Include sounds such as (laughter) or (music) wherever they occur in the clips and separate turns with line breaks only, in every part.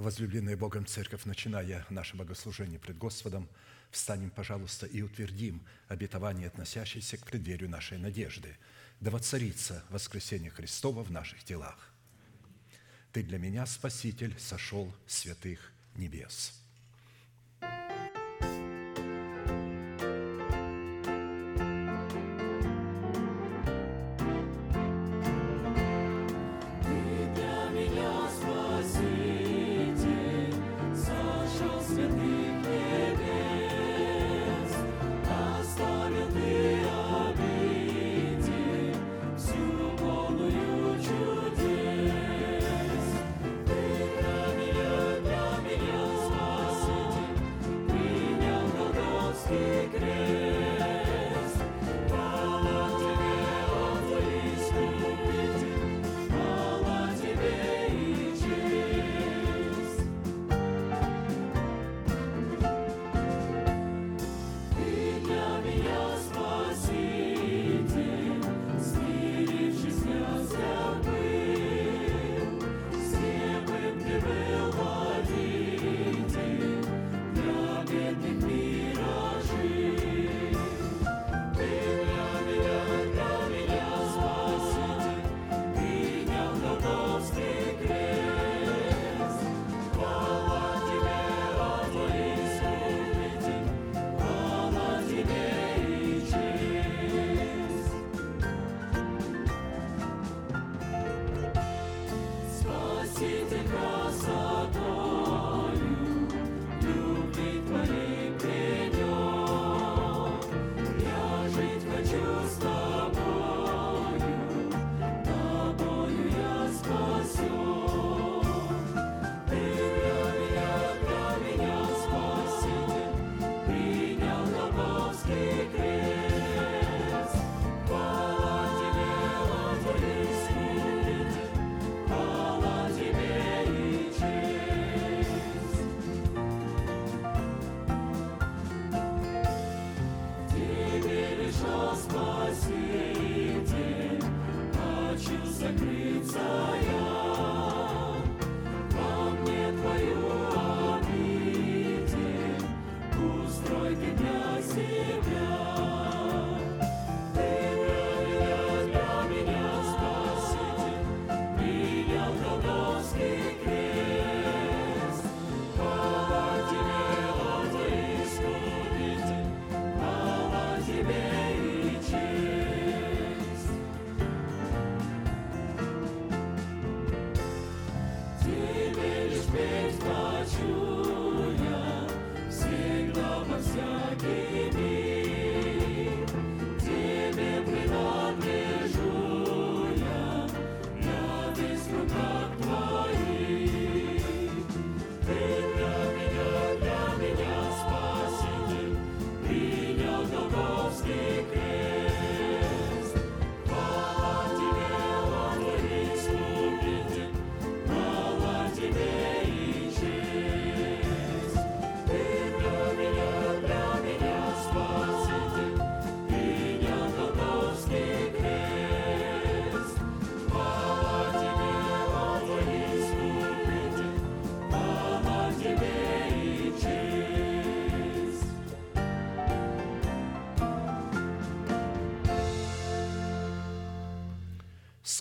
Возлюбленная Богом Церковь, начиная наше богослужение пред Господом, встанем, пожалуйста, и утвердим обетование, относящееся к преддверию нашей надежды. Да воцарится воскресение Христова в наших телах. Ты для меня, Спаситель, сошел святых небес.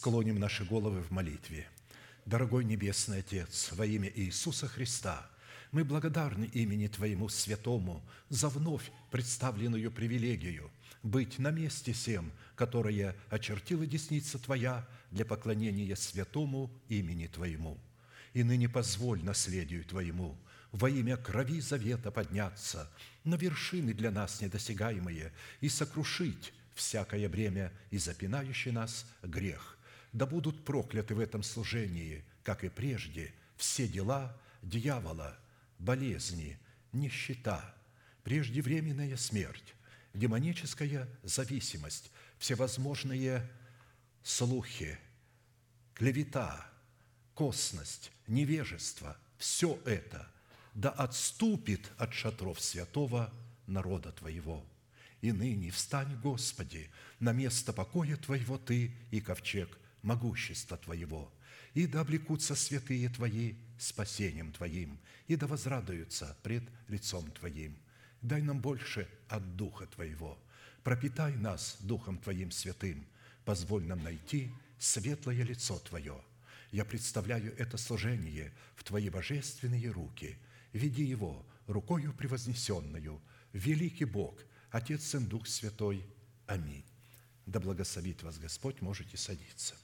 Склоним наши головы в молитве. Дорогой Небесный Отец, во имя Иисуса Христа, мы благодарны имени Твоему святому за вновь представленную привилегию быть на месте всем, которое очертила десница Твоя для поклонения святому имени Твоему. И ныне позволь наследию Твоему во имя крови завета подняться на вершины для нас недосягаемые и сокрушить всякое бремя и запинающий нас грех, да будут прокляты в этом служении, как и прежде, все дела дьявола, болезни, нищета, преждевременная смерть, демоническая зависимость, всевозможные слухи, клевета, косность, невежество – все это да отступит от шатров святого народа Твоего. И ныне встань, Господи, на место покоя Твоего Ты и ковчег – могущества Твоего, и да облекутся святые Твои спасением Твоим, и да возрадуются пред лицом Твоим. Дай нам больше от Духа Твоего. Пропитай нас Духом Твоим святым. Позволь нам найти светлое лицо Твое. Я представляю это служение в Твои божественные руки. Веди его рукою превознесенную. Великий Бог, Отец, Сын, Дух Святой. Аминь. Да благословит вас Господь, можете садиться.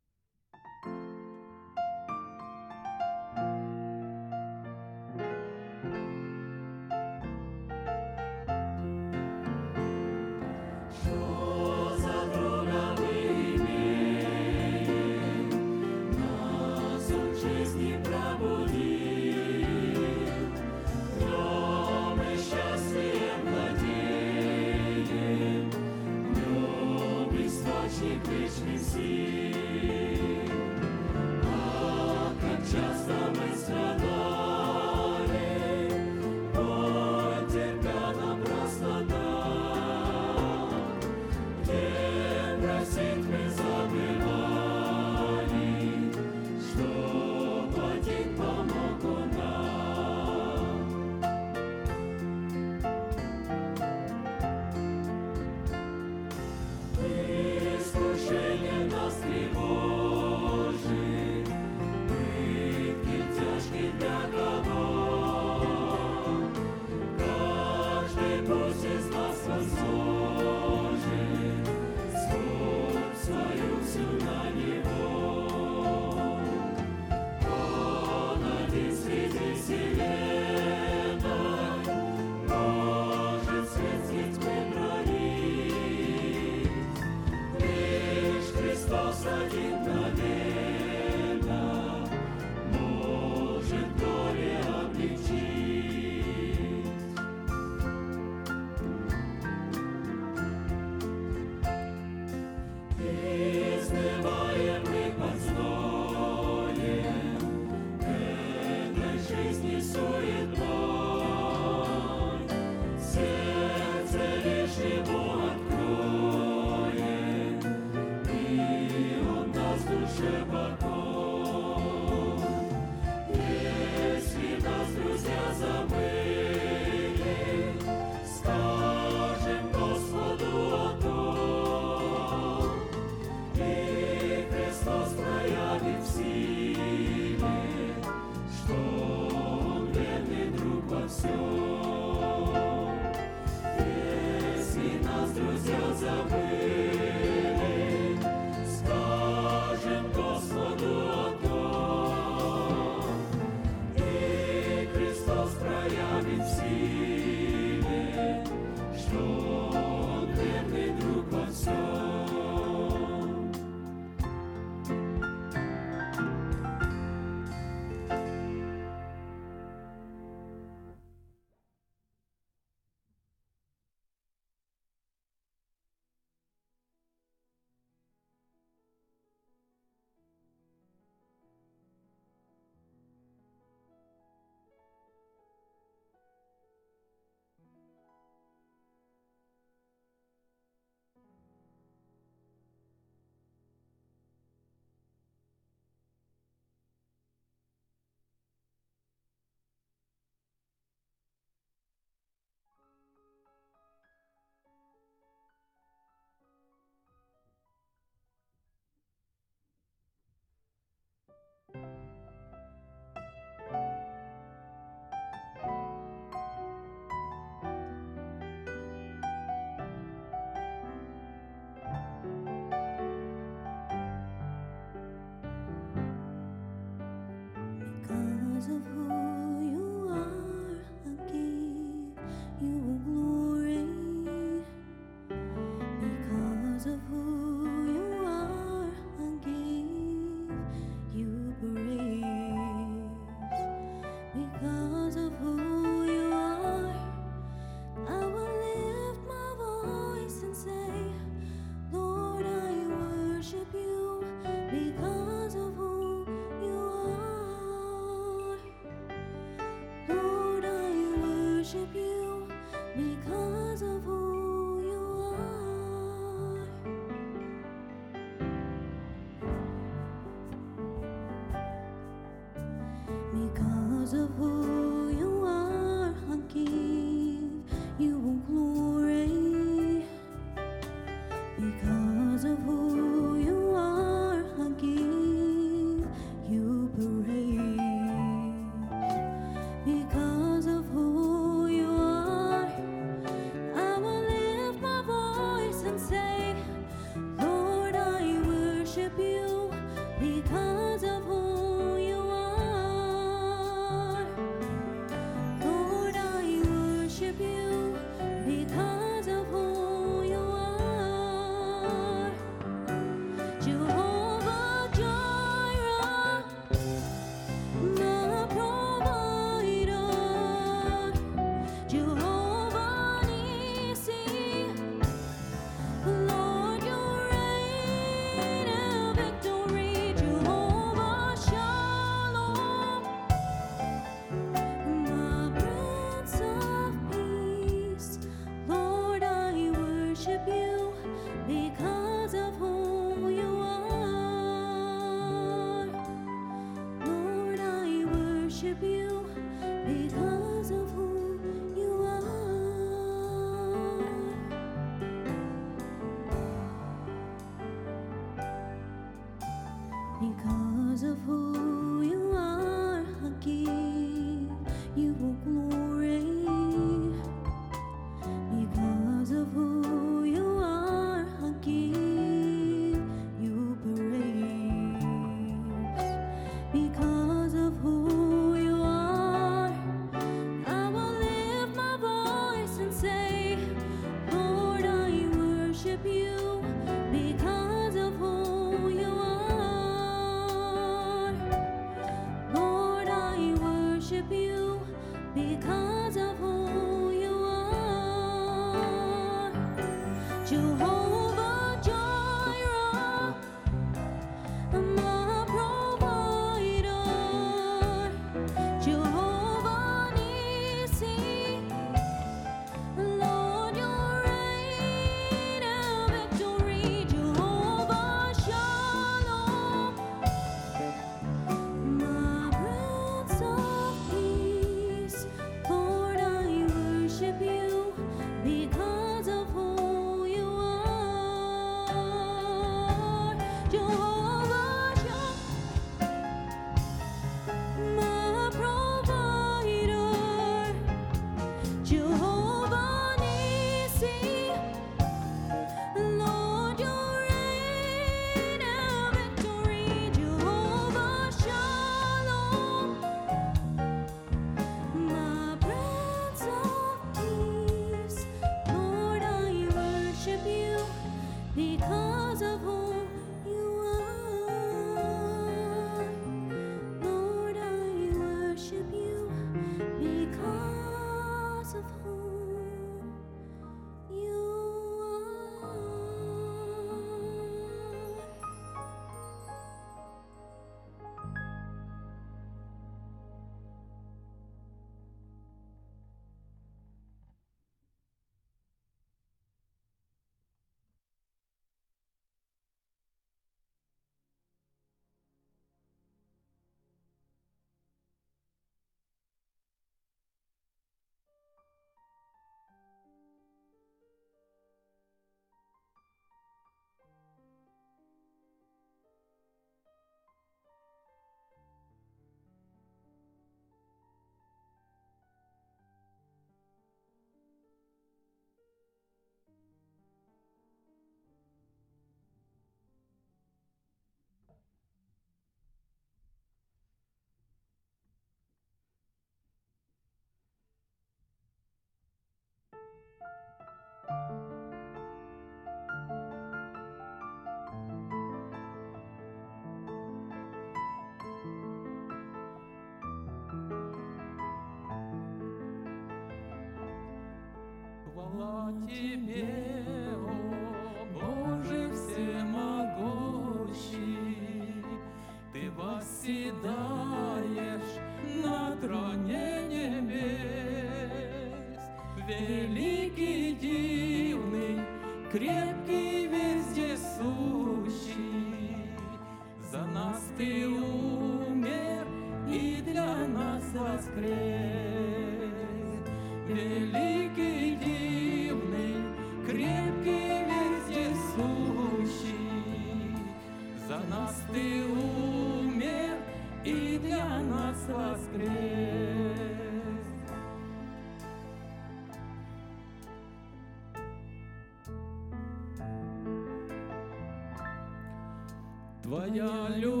Hayal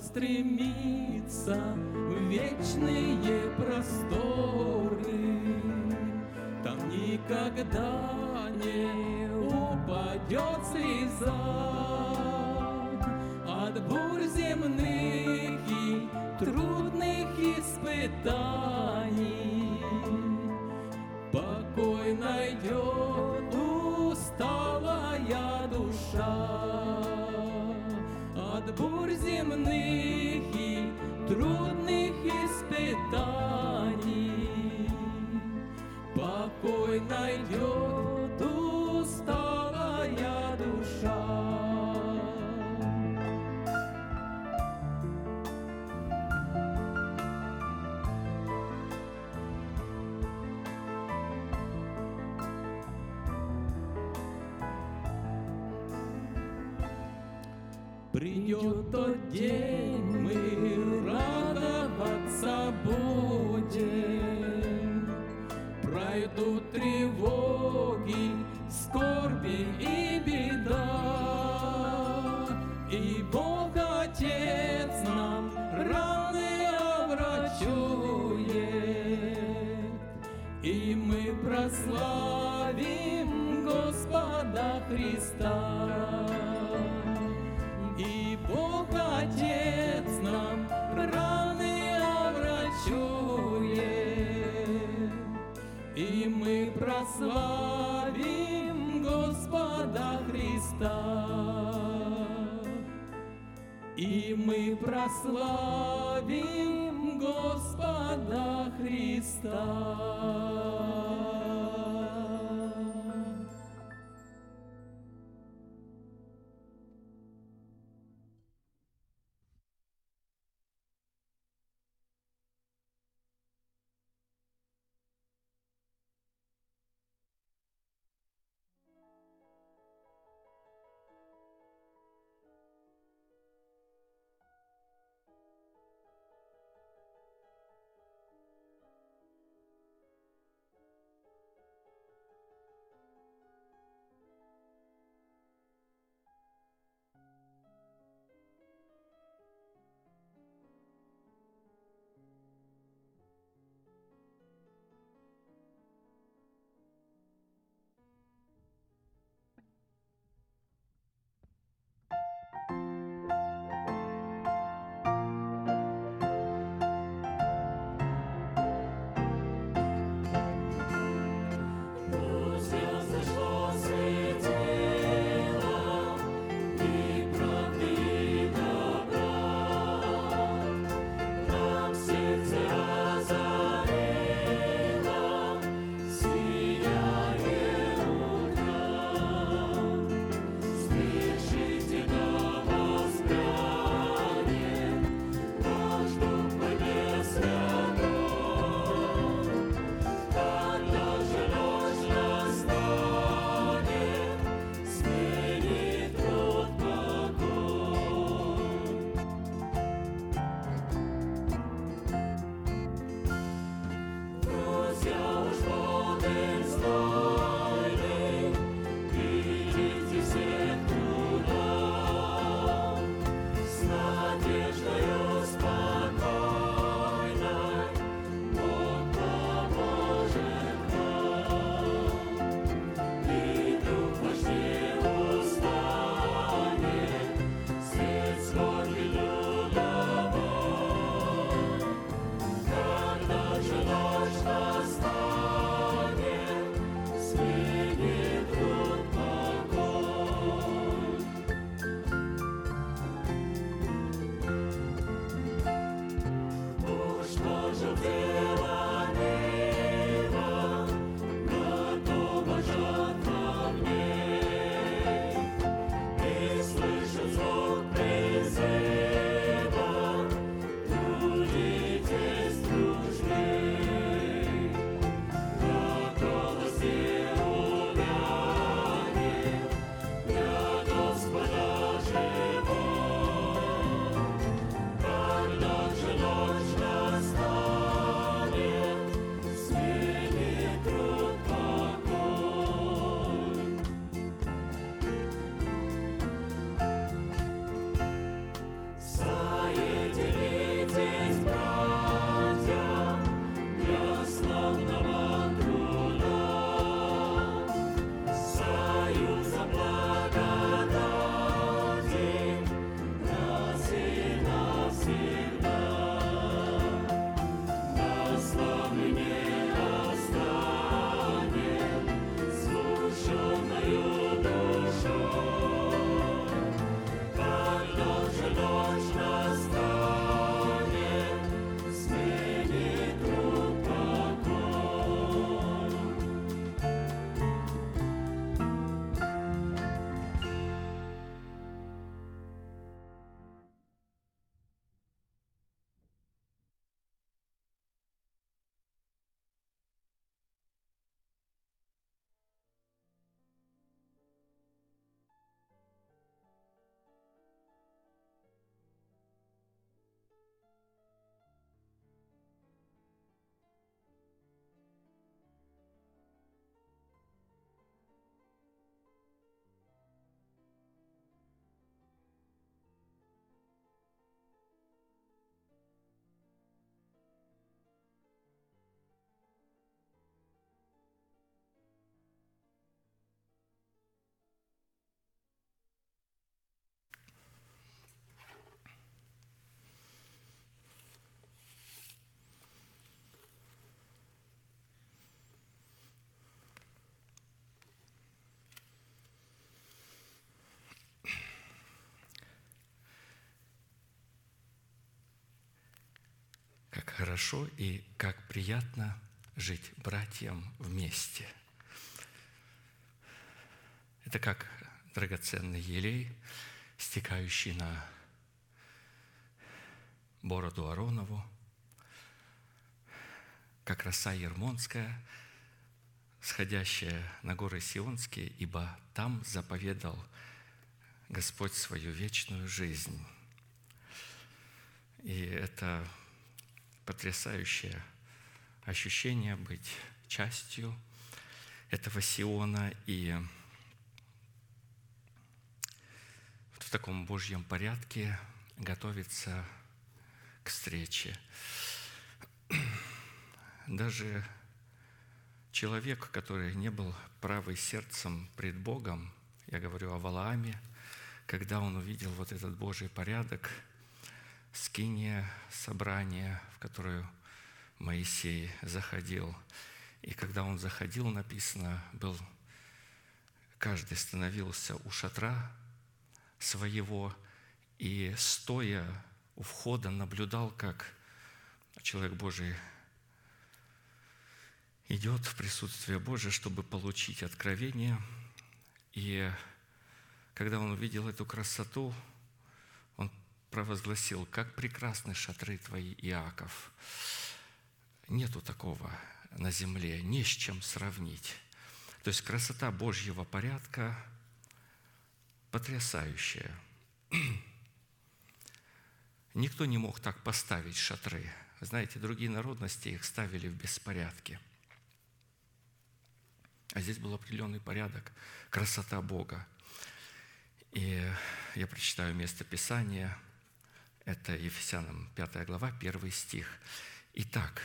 Стремиться в вечные просторы. Там никогда не упадет слеза.
Хорошо и как приятно жить братьям вместе. Это как драгоценный елей, стекающий на бороду Аронову, как роса Ермонская, сходящая на горы Сионские, ибо там заповедал Господь свою вечную жизнь. И это потрясающее ощущение быть частью этого Сиона и в таком Божьем порядке готовиться к встрече. Даже человек, который не был правый сердцем пред Богом, я говорю о Валааме, когда он увидел вот этот Божий порядок, скиния, собрание, в которое Моисей заходил. И когда он заходил, написано, был, каждый становился у шатра своего и стоя у входа наблюдал, как человек Божий идет в присутствие Божие, чтобы получить откровение. И когда он увидел эту красоту, провозгласил, как прекрасны шатры твои, Иаков. Нету такого на земле, не с чем сравнить. То есть красота Божьего порядка потрясающая. (clears throat) Никто не мог так поставить шатры. Знаете, другие народности их ставили в беспорядке. А здесь был определенный порядок, красота Бога. И я прочитаю место Писания. Это Ефесянам 5 глава, 1 стих. «Итак,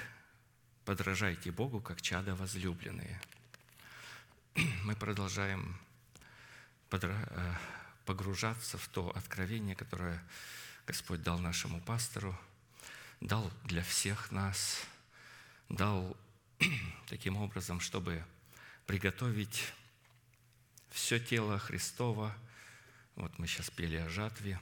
подражайте Богу, как чада возлюбленные». (clears throat) Мы продолжаем э, погружаться в то откровение, которое Господь дал нашему пастору, дал для всех нас, дал (clears throat) таким образом, чтобы приготовить все тело Христова. Вот мы сейчас пели о жатве,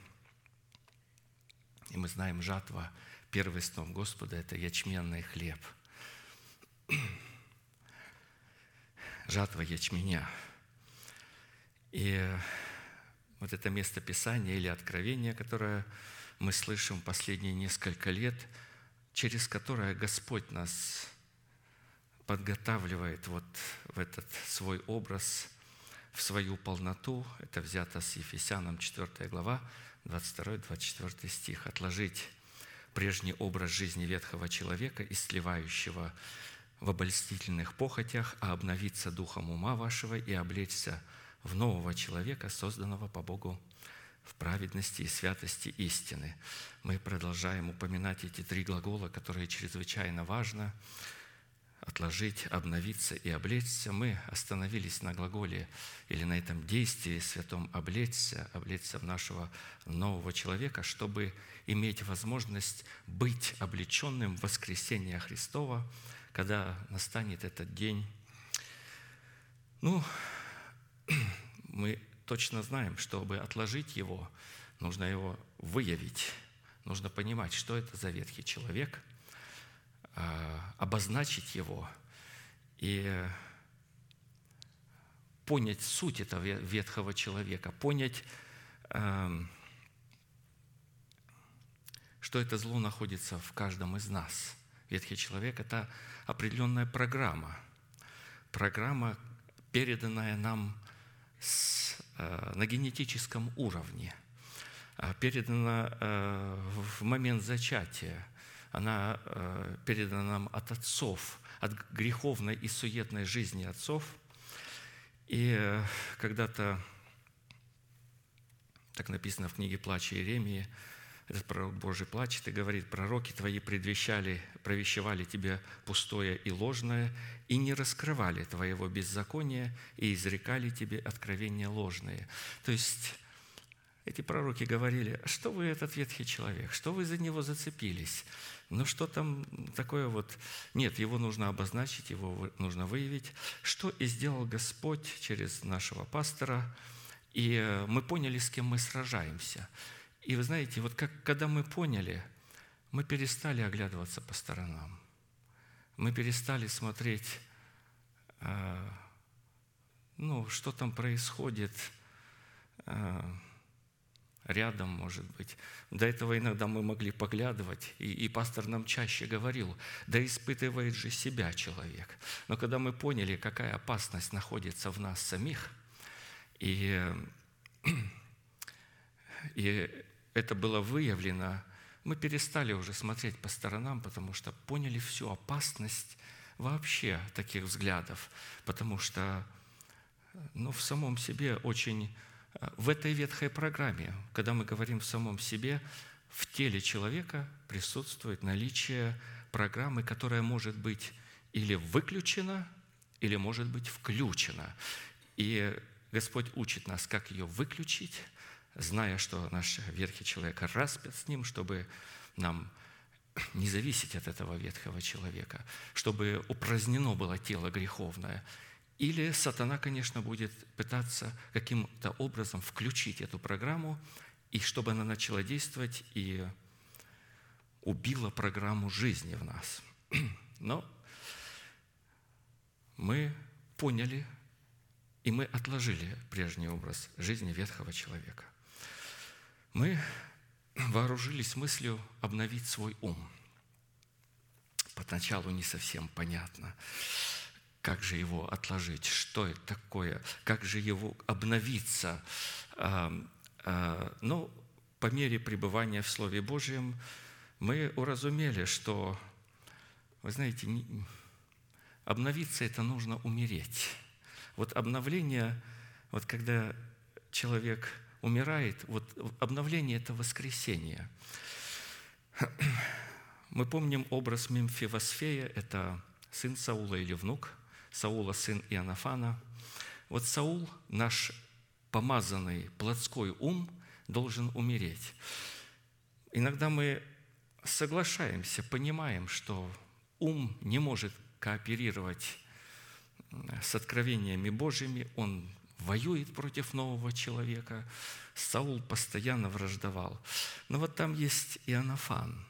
и мы знаем, жатва, первый сном Господа – это ячменный хлеб. (clears throat) Жатва ячменя. И вот это место Писания или откровение, которое мы слышим последние несколько лет, через которое Господь нас подготавливает вот в этот свой образ, в свою полноту. Это взято с Ефесянам 4 глава, 22-24 стих. «Отложить прежний образ жизни ветхого человека, истлевающего в обольстительных похотях, а обновиться духом ума вашего и облечься в нового человека, созданного по Богу в праведности и святости истины. Мы продолжаем упоминать эти три глагола, которые чрезвычайно важно отложить, обновиться и облечься. Мы остановились на глаголе или на этом действии святом облечься, облечься в нашего нового человека, чтобы иметь возможность быть облеченным в воскресение Христова, когда настанет этот день. Ну, (clears throat) мы точно знаем, чтобы отложить его, нужно его выявить, нужно понимать, что это за ветхий человек, обозначить его и понять суть этого ветхого человека, понять, эм, что это зло находится в каждом из нас. Ветхий человек – это определенная программа, программа, переданная нам с, э, на генетическом уровне, а передана э, в момент зачатия, она э, передана нам от отцов, от греховной и суетной жизни отцов. И когда-то, так написано в книге «Плача Иеремии», этот пророк Божий плачет и говорит, пророки твои предвещали, провещевали тебе пустое и ложное, и не раскрывали твоего беззакония, и изрекали тебе откровения ложные. То есть эти пророки говорили, «А что вы этот ветхий человек, что вы за него зацепились? Ну что там такое вот? Нет, его нужно обозначить, его нужно выявить. Что и сделал Господь через нашего пастора, и мы поняли, с кем мы сражаемся – и вы знаете, вот как, когда мы поняли, мы перестали оглядываться по сторонам. Мы перестали смотреть, э, ну, что там происходит э, рядом, может быть. До этого иногда мы могли поглядывать, и, и пастор нам чаще говорил, да испытывает же себя человек. Но когда мы поняли, какая опасность находится в нас самих, и, (clears throat) и это было выявлено, мы перестали уже смотреть по сторонам, потому что поняли всю опасность вообще таких взглядов, потому что ну, в самом себе очень в этой ветхой программе, когда мы говорим в самом себе, в теле человека присутствует наличие программы, которая может быть или выключена, или может быть включена. И Господь учит нас, как ее выключить, зная, что наш ветхий человек распят с ним, чтобы нам не зависеть от этого ветхого человека, чтобы упразднено было тело греховное, или сатана, конечно, будет пытаться каким-то образом включить эту программу, и чтобы она начала действовать и убила программу жизни в нас. (clears throat) Но мы поняли, и мы отложили прежний образ жизни ветхого человека. Мы (clears throat) вооружились мыслью обновить свой ум. Поначалу не совсем понятно. Как же его отложить? Что это такое? Как же его обновиться? А, Но ну, по мере пребывания в Слове Божьем мы уразумели, что, вы знаете, обновиться – это нужно умереть. Вот обновление, вот когда человек умирает, вот обновление – это воскресение. Мы помним образ Мемфивосфея, это сын Саула или внук – Саула, сын Иоаннафана. Вот Саул, наш помазанный плотской ум, должен умереть. Иногда мы соглашаемся, понимаем, что ум не может кооперировать с откровениями Божьими, он воюет против нового человека. Саул постоянно враждовал. Но вот там есть Иоаннафан.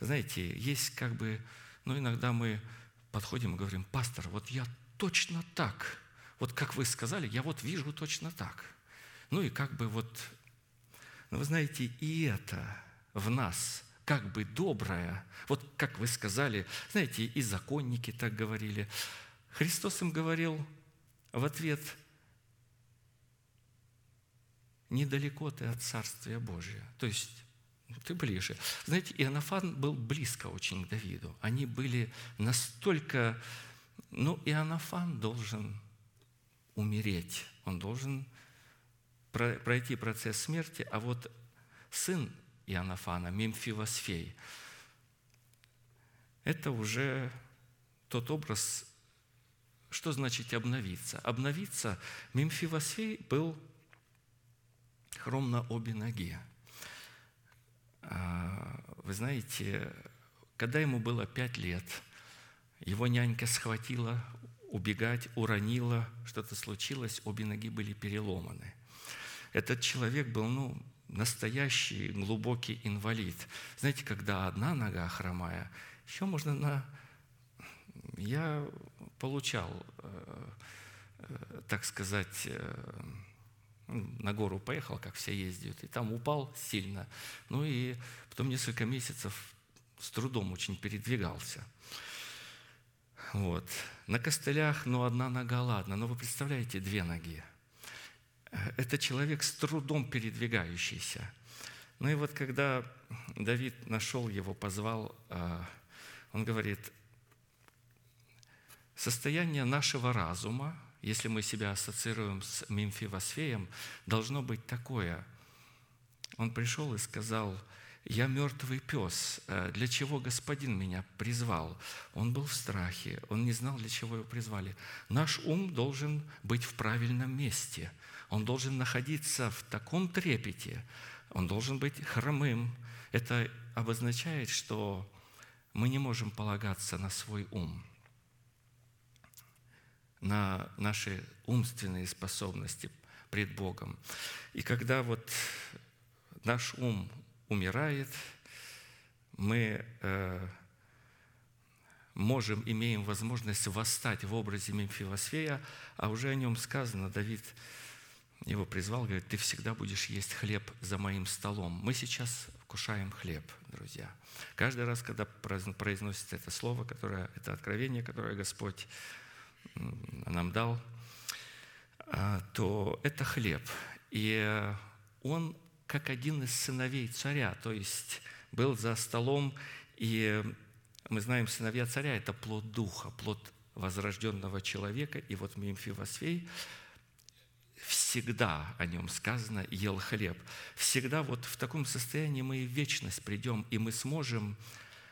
Знаете, есть как бы, ну иногда мы подходим и говорим, пастор, вот я точно так, вот как вы сказали, я вот вижу точно так. Ну и как бы вот, ну вы знаете, и это в нас как бы доброе, вот как вы сказали, знаете, и законники так говорили. Христос им говорил в ответ, недалеко ты от Царствия Божия. То есть ты ближе. Знаете, Иоаннафан был близко очень к Давиду. Они были настолько... Ну, Иоаннафан должен умереть, он должен пройти процесс смерти, а вот сын Иоаннафана, Мемфивосфей, это уже тот образ, что значит обновиться. Обновиться, Мемфивосфей был хром на обе ноги – вы знаете, когда ему было пять лет, его нянька схватила убегать, уронила, что-то случилось, обе ноги были переломаны. Этот человек был, ну, настоящий глубокий инвалид. Знаете, когда одна нога хромая, еще можно на... Я получал, э, э, так сказать, э, на гору поехал, как все ездят, и там упал сильно. Ну и потом несколько месяцев с трудом очень передвигался. Вот. На костылях, ну, одна нога, ладно. Но вы представляете, две ноги. Это человек с трудом передвигающийся. Ну и вот когда Давид нашел его, позвал, а, он говорит, состояние нашего разума – если мы себя ассоциируем с Мемфивосфеем, должно быть такое. Он пришел и сказал, «Я мертвый пес. Э, для чего Господин меня призвал?» Он был в страхе, он не знал, для чего его призвали. Наш ум должен быть в правильном месте. Он должен находиться в таком трепете. Он должен быть хромым. Это обозначает, что мы не можем полагаться на свой ум – на наши умственные способности пред Богом. И когда вот наш ум умирает, мы э, можем, имеем возможность восстать в образе Мемфивосфея, а уже о нем сказано, Давид его призвал, говорит, ты всегда будешь есть хлеб за моим столом. Мы сейчас вкушаем хлеб, друзья. Каждый раз, когда произносится это слово, которое, это откровение, которое Господь нам дал, а, то это хлеб. И он как один из сыновей царя, то есть был за столом, и мы знаем, сыновья царя – это плод духа, плод возрожденного человека. И вот Мемфивосфей всегда о нем сказано «ел хлеб». Всегда вот в таком состоянии мы и в вечность придем, и мы сможем,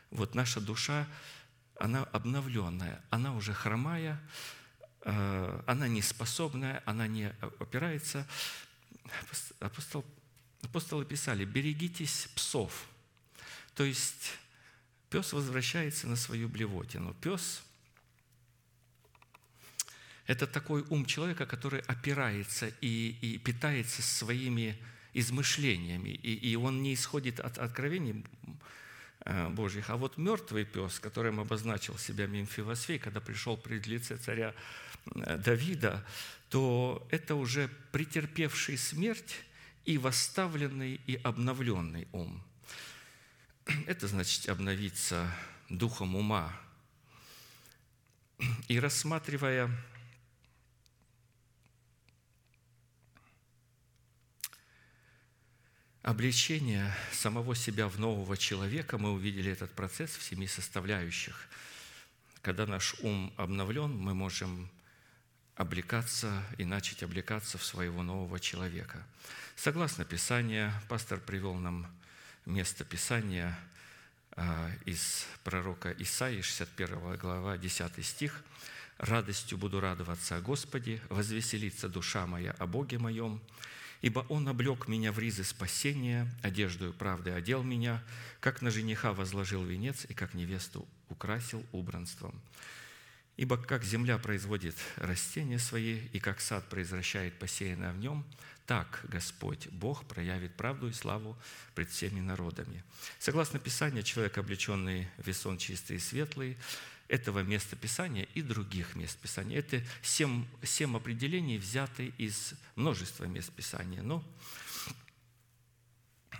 вот наша душа, она обновленная, она уже хромая, э, она неспособная, она не опирается. Апостол, апостолы писали, берегитесь псов. То есть пес возвращается на свою блевотину. Пес – это такой ум человека, который опирается и, и питается своими измышлениями, и, и он не исходит от откровений Божьих. А вот мертвый пес, которым обозначил себя Мемфивосфей, когда пришел пред лице царя э, Давида, то это уже претерпевший смерть и восставленный и обновленный ум. Это значит обновиться духом ума. И рассматривая обличение самого себя в нового человека, мы увидели этот процесс в семи составляющих. Когда наш ум обновлен, мы можем облекаться и начать облекаться в своего нового человека. Согласно Писанию, пастор привел нам место Писания а, из пророка Исаии, 61 глава, 10 стих. «Радостью буду радоваться о Господе, возвеселится душа моя о Боге моем, Ибо Он облег меня в ризы спасения, одеждою правды одел меня, как на жениха возложил венец и как невесту украсил убранством. Ибо как земля производит растения свои, и как сад произвращает посеянное в нем, так Господь, Бог, проявит правду и славу пред всеми народами. Согласно Писанию, человек, облеченный весон чистый и светлый, этого места Писания и других мест Писания. Это семь, семь определений, взяты из множества мест Писания. Но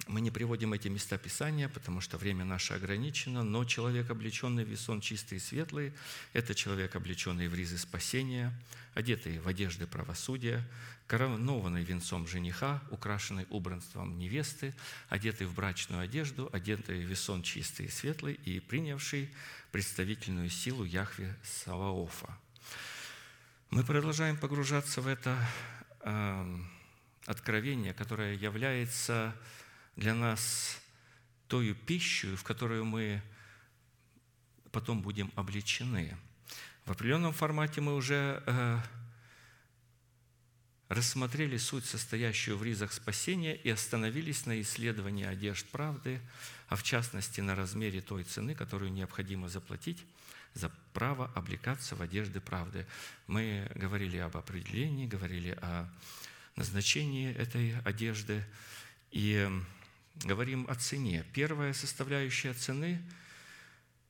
мы не приводим эти места Писания, потому что время наше ограничено, но человек, облеченный в весон чистый и светлый, это человек, облеченный в ризы спасения, одетый в одежды правосудия, коронованный венцом жениха, украшенный убранством невесты, одетый в брачную одежду, одетый в весон чистый и светлый и принявший представительную силу Яхве Саваофа. Мы продолжаем погружаться в это э, откровение, которое является для нас той пищей, в которую мы потом будем обличены. В определенном формате мы уже э, рассмотрели суть, состоящую в ризах спасения, и остановились на исследовании одежд правды, а в частности на размере той цены, которую необходимо заплатить за право облекаться в одежды правды. Мы говорили об определении, говорили о назначении этой одежды и говорим о цене. Первая составляющая цены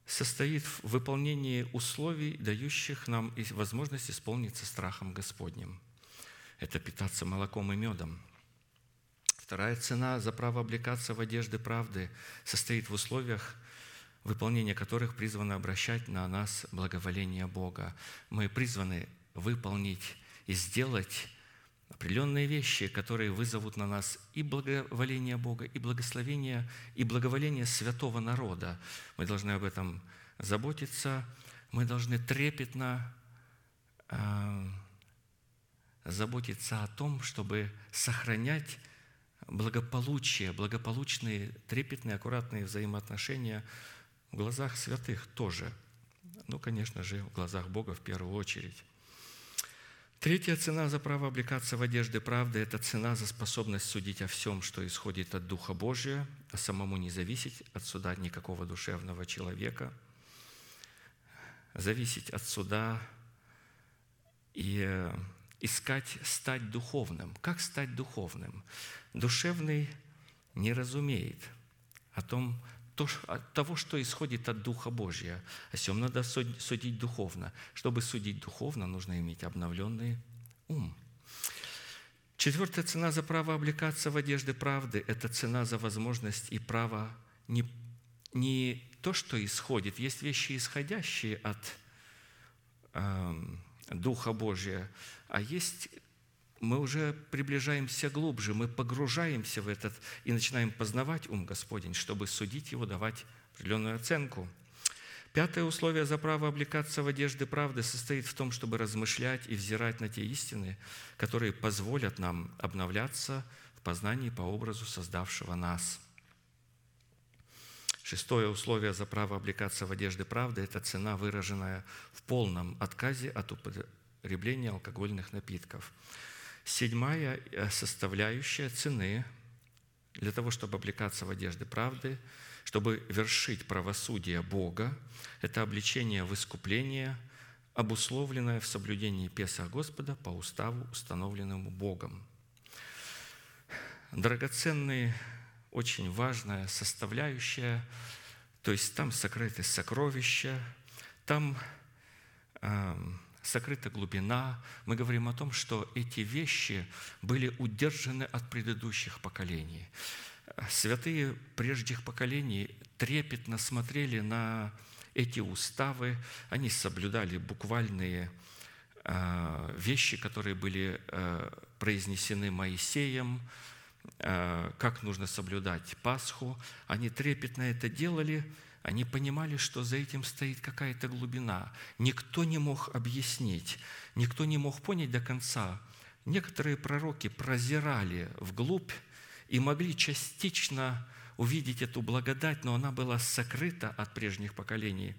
состоит в выполнении условий, дающих нам возможность исполниться страхом Господним – это питаться молоком и медом. Вторая цена за право облекаться в одежды правды состоит в условиях, выполнение которых призвано обращать на нас благоволение Бога. Мы призваны выполнить и сделать определенные вещи, которые вызовут на нас и благоволение Бога, и благословение, и благоволение святого народа. Мы должны об этом заботиться, мы должны трепетно э, заботиться о том, чтобы сохранять благополучие, благополучные, трепетные, аккуратные взаимоотношения в глазах святых тоже. Ну, конечно же, в глазах Бога в первую очередь. Третья цена за право облекаться в одежды правды – это цена за способность судить о всем, что исходит от Духа Божия, а самому не зависеть от суда никакого душевного человека, зависеть от суда и искать стать духовным. Как стать духовным? Душевный не разумеет о том, то, от того, что исходит от Духа Божия. О всем надо судить духовно. Чтобы судить духовно, нужно иметь обновленный ум. Четвертая цена за право облекаться в одежды правды – это цена за возможность и право не, не то, что исходит. Есть вещи, исходящие от э, Духа Божия, а есть мы уже приближаемся глубже, мы погружаемся в этот и начинаем познавать ум Господень, чтобы судить его, давать определенную оценку. Пятое условие за право облекаться в одежды правды состоит в том, чтобы размышлять и взирать на те истины, которые позволят нам обновляться в познании по образу создавшего нас. Шестое условие за право облекаться в одежды правды – это цена, выраженная в полном отказе от употребления алкогольных напитков – Седьмая э, составляющая цены для того, чтобы облекаться в одежды правды, чтобы вершить правосудие Бога, это обличение в искупление, обусловленное в соблюдении Песах Господа по уставу, установленному Богом. Драгоценные, очень важная составляющая, то есть там сокрыты сокровища, там эм, сокрыта глубина. Мы говорим о том, что эти вещи были удержаны от предыдущих поколений. Святые прежних поколений трепетно смотрели на эти уставы, они соблюдали буквальные а, вещи, которые были а, произнесены Моисеем, как нужно соблюдать Пасху. Они трепетно это делали – они понимали, что за этим стоит какая-то глубина. Никто не мог объяснить, никто не мог понять до конца. Некоторые пророки прозирали вглубь и могли частично увидеть эту благодать, но она была сокрыта от прежних поколений.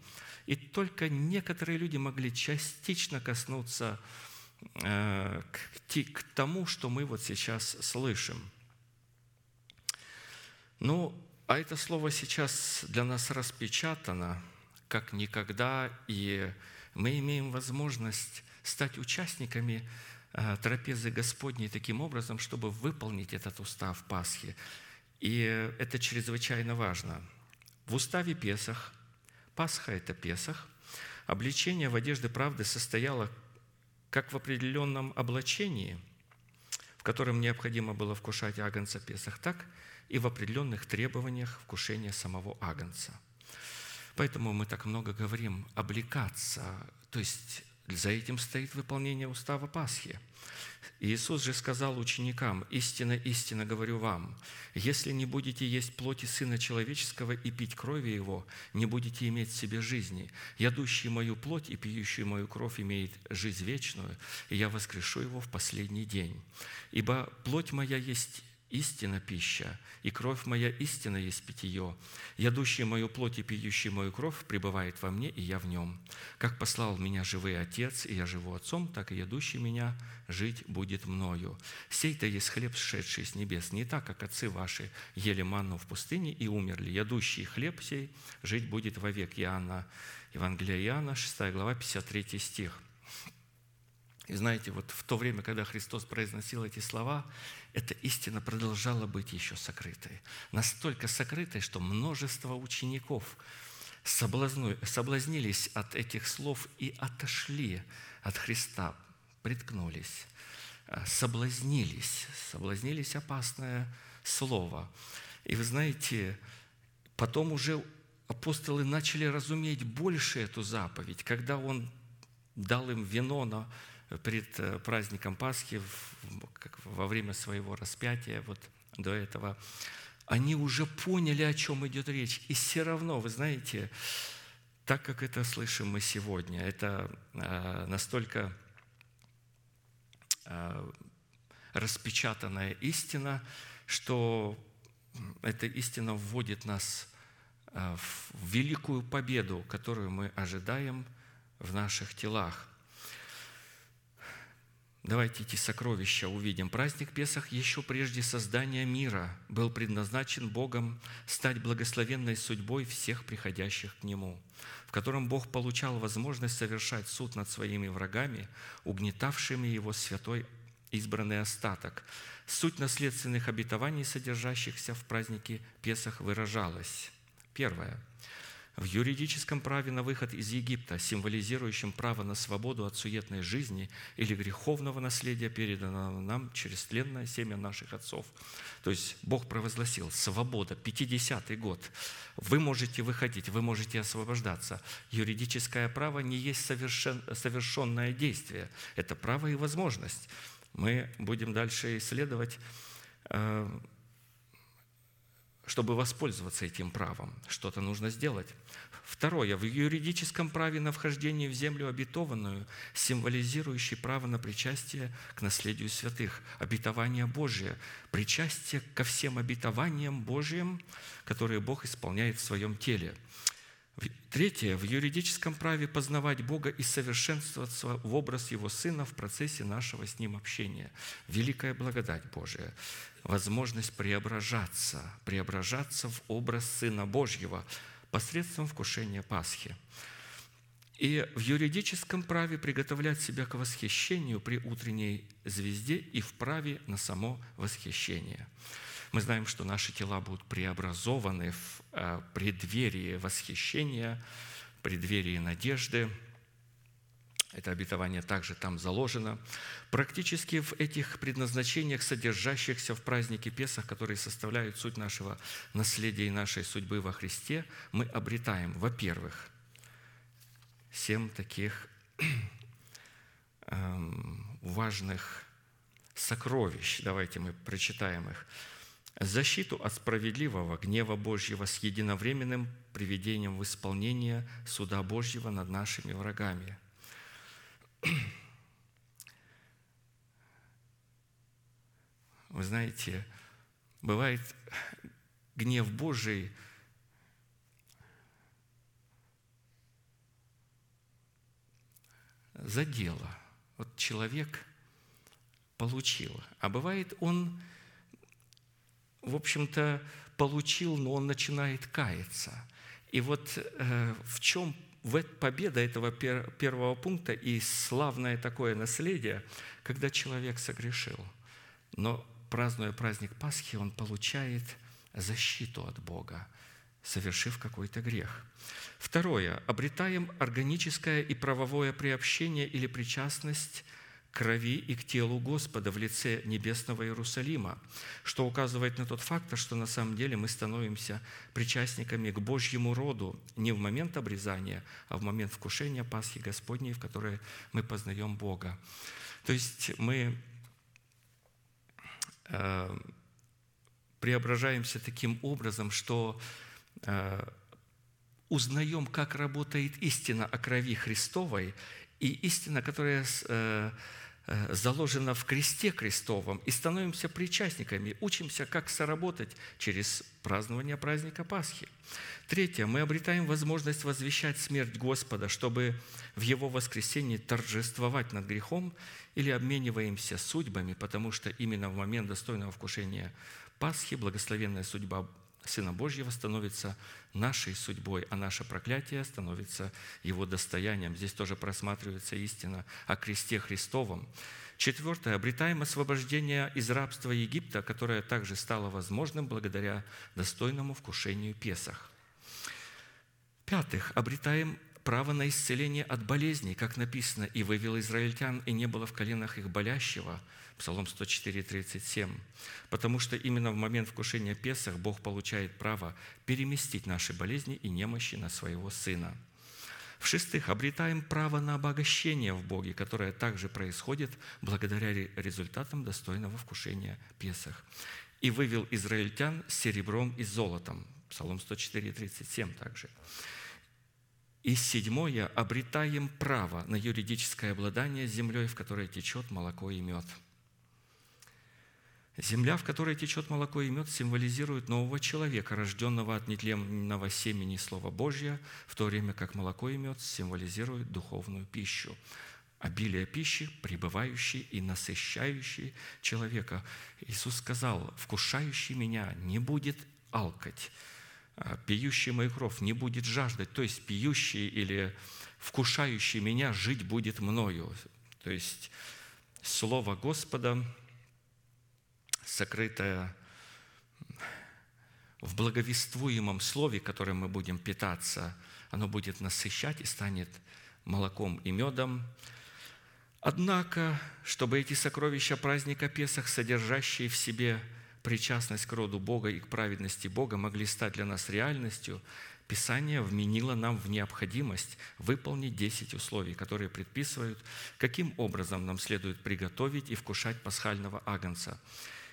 И только некоторые люди могли частично коснуться э, к тому, что мы вот сейчас слышим. Ну, а это слово сейчас для нас распечатано как никогда, и мы имеем возможность стать участниками э, трапезы Господней таким образом, чтобы выполнить этот устав Пасхи. И это чрезвычайно важно. В уставе Песах, Пасха – это Песах, обличение в одежды правды состояло как в определенном облачении, в котором необходимо было вкушать агнца Песах, так – и в определенных требованиях вкушения самого Агнца. Поэтому мы так много говорим «облекаться», то есть за этим стоит выполнение устава Пасхи. Иисус же сказал ученикам, «Истинно, истинно говорю вам, если не будете есть плоти Сына Человеческого и пить крови Его, не будете иметь в себе жизни. Ядущий мою плоть и пьющий мою кровь имеет жизнь вечную, и я воскрешу его в последний день. Ибо плоть моя есть истина пища, и кровь моя истина есть питье. Ядущий мою плоть и пьющий мою кровь пребывает во мне, и я в нем. Как послал меня живый Отец, и я живу Отцом, так и ядущий меня жить будет мною. Сей-то есть хлеб, сшедший с небес, не так, как отцы ваши ели манну в пустыне и умерли. Ядущий хлеб сей жить будет вовек. Иоанна, Евангелие Иоанна, 6 глава, 53 стих. И знаете, вот в то время, когда Христос произносил эти слова, эта истина продолжала быть еще сокрытой. Настолько сокрытой, что множество учеников соблазнились от этих слов и отошли от Христа, приткнулись, а, соблазнились. Соблазнились – опасное слово. И вы знаете, потом уже апостолы начали разуметь больше эту заповедь, когда Он дал им вино на пред э, праздником Пасхи, во время своего распятия, вот до этого, они уже поняли, о чем идет речь. И все равно, вы знаете, так как это слышим мы сегодня, это э, настолько э, распечатанная истина, что эта истина вводит нас в великую победу, которую мы ожидаем в наших телах. Давайте эти сокровища увидим. Праздник Песах еще прежде создания мира был предназначен Богом стать благословенной судьбой всех приходящих к Нему, в котором Бог получал возможность совершать суд над своими врагами, угнетавшими Его святой избранный остаток. Суть наследственных обетований, содержащихся в празднике Песах, выражалась Первое. В юридическом праве на выход из Египта, символизирующем право на свободу от суетной жизни или греховного наследия, переданного нам через тленное семя наших отцов. То есть Бог провозгласил свобода, 50-й год. Вы можете выходить, вы можете освобождаться. Юридическое право не есть совершен, совершенное действие. Это право и возможность. Мы будем дальше исследовать э, чтобы воспользоваться этим правом. Что-то нужно сделать. Второе. В юридическом праве на вхождение в землю обетованную, символизирующий право на причастие к наследию святых, обетование Божие, причастие ко всем обетованиям Божьим, которые Бог исполняет в своем теле. Третье. В юридическом праве познавать Бога и совершенствоваться в образ Его Сына в процессе нашего с Ним общения. Великая благодать Божия возможность преображаться, преображаться в образ Сына Божьего посредством вкушения Пасхи. И в юридическом праве приготовлять себя к восхищению при утренней звезде и в праве на само восхищение. Мы знаем, что наши тела будут преобразованы в э, преддверии восхищения, преддверии надежды – это обетование также там заложено. Практически в этих предназначениях, содержащихся в празднике Песах, которые составляют суть нашего наследия и нашей судьбы во Христе, мы обретаем, во-первых, семь таких эм, важных сокровищ. Давайте мы прочитаем их. Защиту от справедливого гнева Божьего с единовременным приведением в исполнение суда Божьего над нашими врагами (clears throat) – вы знаете, бывает гнев Божий за дело. Вот человек получил. А бывает он, в общем-то, получил, но он начинает каяться. И вот э, в чем победа этого первого пункта и славное такое наследие, когда человек согрешил. Но празднуя праздник Пасхи, он получает защиту от Бога, совершив какой-то грех. Второе. Обретаем органическое и правовое приобщение или причастность – крови и к телу Господа в лице небесного Иерусалима, что указывает на тот факт, что на самом деле мы становимся причастниками к Божьему роду не в момент обрезания, а в момент вкушения Пасхи Господней, в которой мы познаем Бога. То есть мы э, преображаемся таким образом, что э, узнаем, как работает истина о крови Христовой, и истина, которая э, заложено в кресте крестовом и становимся причастниками, учимся, как соработать через празднование праздника Пасхи. Третье. Мы обретаем возможность возвещать смерть Господа, чтобы в Его воскресенье торжествовать над грехом или обмениваемся судьбами, потому что именно в момент достойного вкушения Пасхи благословенная судьба Сына Божьего становится нашей судьбой, а наше проклятие становится Его достоянием. Здесь тоже просматривается истина о кресте Христовом. Четвертое. Обретаем освобождение из рабства Египта, которое также стало возможным благодаря достойному вкушению Песах. Пятых. Обретаем право на исцеление от болезней, как написано, «И вывел израильтян, и не было в коленах их болящего», Псалом 104, 37. Потому что именно в момент вкушения Песах Бог получает право переместить наши болезни и немощи на своего Сына. В-шестых, обретаем право на обогащение в Боге, которое также происходит благодаря результатам достойного вкушения Песах. «И вывел израильтян с серебром и золотом». Псалом 104, 37 также. И седьмое, обретаем право на юридическое обладание землей, в которой течет молоко и мед – Земля, в которой течет молоко и мед, символизирует нового человека, рожденного от нетленного семени Слова Божьего, в то время как молоко и мед символизируют духовную пищу обилие пищи, пребывающей и насыщающей человека. Иисус сказал, «Вкушающий Меня не будет алкать, а пьющий мою кровь не будет жаждать». То есть пьющий или вкушающий Меня жить будет мною. То есть Слово Господа – сокрытое в благовествуемом слове, которым мы будем питаться, оно будет насыщать и станет молоком и медом. Однако, чтобы эти сокровища праздника Песах, содержащие в себе причастность к роду Бога и к праведности Бога, могли стать для нас реальностью, Писание вменило нам в необходимость выполнить 10 условий, которые предписывают, каким образом нам следует приготовить и вкушать пасхального агнца.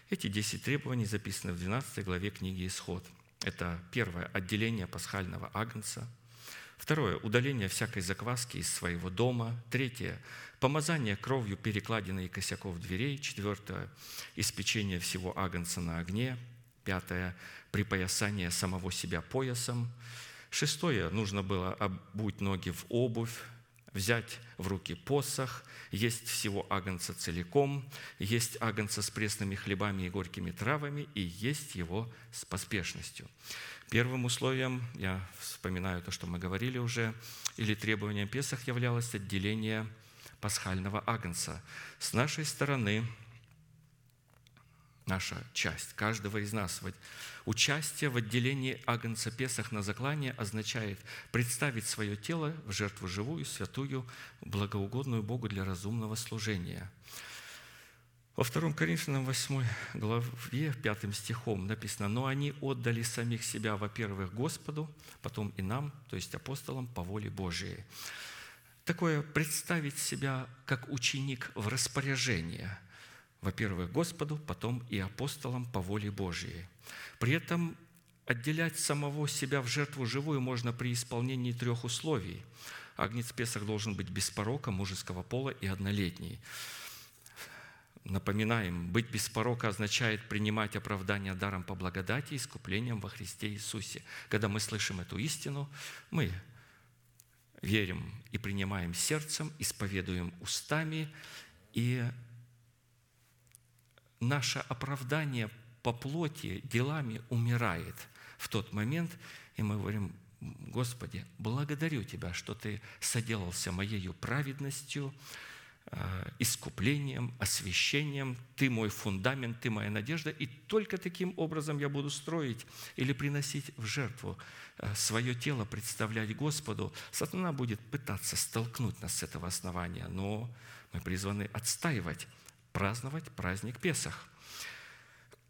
Эти 10 требований записаны в 12 главе книги «Исход». Это первое – отделение пасхального агнца – Второе – удаление всякой закваски из своего дома. Третье – помазание кровью перекладины и косяков дверей. Четвертое – испечение всего агнца на огне. Пятое – припоясание самого себя поясом. Шестое – нужно было обуть ноги в обувь, взять в руки посох, есть всего агнца целиком, есть агнца с пресными хлебами и горькими травами, и есть его с поспешностью. Первым условием, я вспоминаю то, что мы говорили уже, или требованием Песах являлось отделение пасхального агнца. С нашей стороны наша часть, каждого из нас. Участие в отделении агнца Песах на заклание означает представить свое тело в жертву живую, святую, благоугодную Богу для разумного служения – во 2 Коринфянам 8 главе 5 стихом написано, «Но они отдали самих себя, во-первых, Господу, потом и нам, то есть апостолам, по воле Божией». Такое представить себя как ученик в распоряжение, во-первых, Господу, потом и апостолам по воле Божией. При этом отделять самого себя в жертву живую можно при исполнении трех условий. Агнец Песах должен быть без порока, мужеского пола и однолетний – Напоминаем, быть без порока означает принимать оправдание даром по благодати и искуплением во Христе Иисусе. Когда мы слышим эту истину, мы верим и принимаем сердцем, исповедуем устами, и наше оправдание по плоти делами умирает в тот момент, и мы говорим, Господи, благодарю Тебя, что Ты соделался моею праведностью, Э, искуплением, освящением. Ты мой фундамент, ты моя надежда. И только таким образом я буду строить или приносить в жертву э, свое тело, представлять Господу. Сатана будет пытаться столкнуть нас с этого основания, но мы призваны отстаивать, праздновать праздник Песах.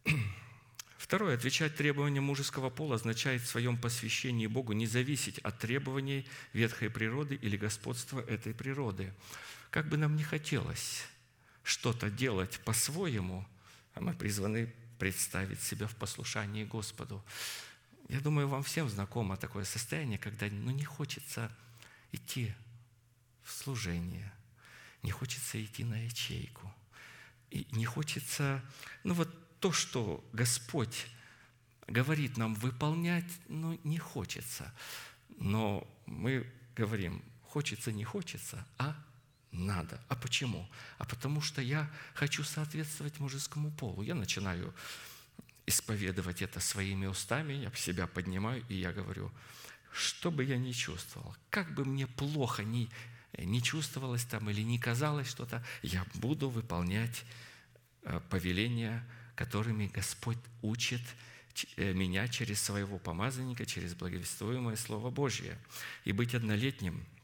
(clears throat) Второе. Отвечать требованиям мужеского пола означает в своем посвящении Богу не зависеть от требований ветхой природы или господства этой природы. Как бы нам не хотелось что-то делать по-своему, а мы призваны представить себя в послушании Господу. Я думаю, вам всем знакомо такое состояние, когда ну, не хочется идти в служение, не хочется идти на ячейку, и не хочется, ну вот то, что Господь говорит нам выполнять, ну не хочется. Но мы говорим, хочется, не хочется, а надо. А почему? А потому что я хочу соответствовать мужескому полу. Я начинаю исповедовать это своими устами, я себя поднимаю, и я говорю, что бы я ни чувствовал, как бы мне плохо ни, не чувствовалось там или не казалось что-то, я буду выполнять э, повеления, которыми Господь учит э, меня через своего помазанника, через благовествуемое Слово Божье. И быть однолетним –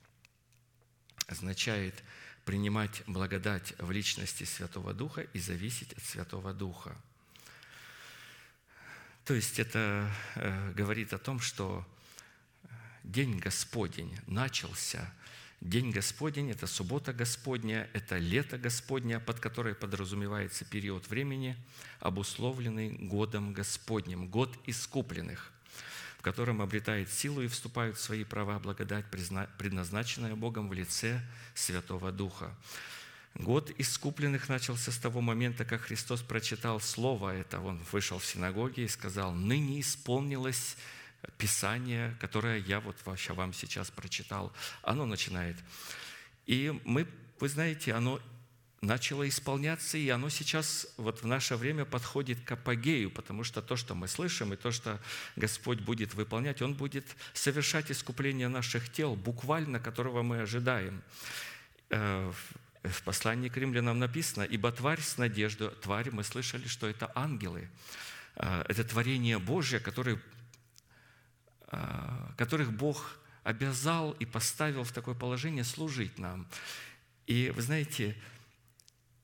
означает принимать благодать в личности Святого Духа и зависеть от Святого Духа. То есть это э, говорит о том, что День Господень начался. День Господень – это суббота Господня, это лето Господня, под которое подразумевается период времени, обусловленный годом Господним, год искупленных котором обретает силу и вступают в свои права благодать, предназначенная Богом в лице Святого Духа. Год искупленных начался с того момента, как Христос прочитал Слово это. Он вышел в синагоге и сказал, «Ныне исполнилось Писание, которое я вот вообще вам сейчас прочитал». Оно начинает. И мы, вы знаете, оно начало исполняться, и оно сейчас вот в наше время подходит к апогею, потому что то, что мы слышим, и то, что Господь будет выполнять, Он будет совершать искупление наших тел, буквально которого мы ожидаем. Э, в послании к римлянам написано, «Ибо тварь с надеждой...» Тварь, мы слышали, что это ангелы. а, это творение Божье, которые, которых Бог обязал и поставил в такое положение служить нам. И вы знаете,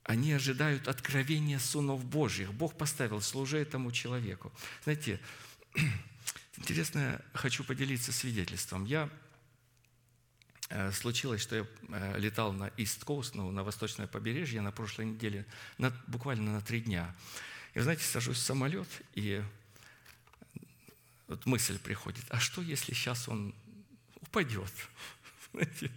они ожидают откровения сынов Божьих. Бог поставил, служа этому человеку. Знаете, (clears throat) интересно, хочу поделиться свидетельством. Я э, случилось, что я э, летал на East Coast, ну, на восточное побережье на прошлой неделе, на, буквально на три дня. И, знаете, сажусь в самолет, и вот мысль приходит, а что, если сейчас он упадет? (laughs) Знаете,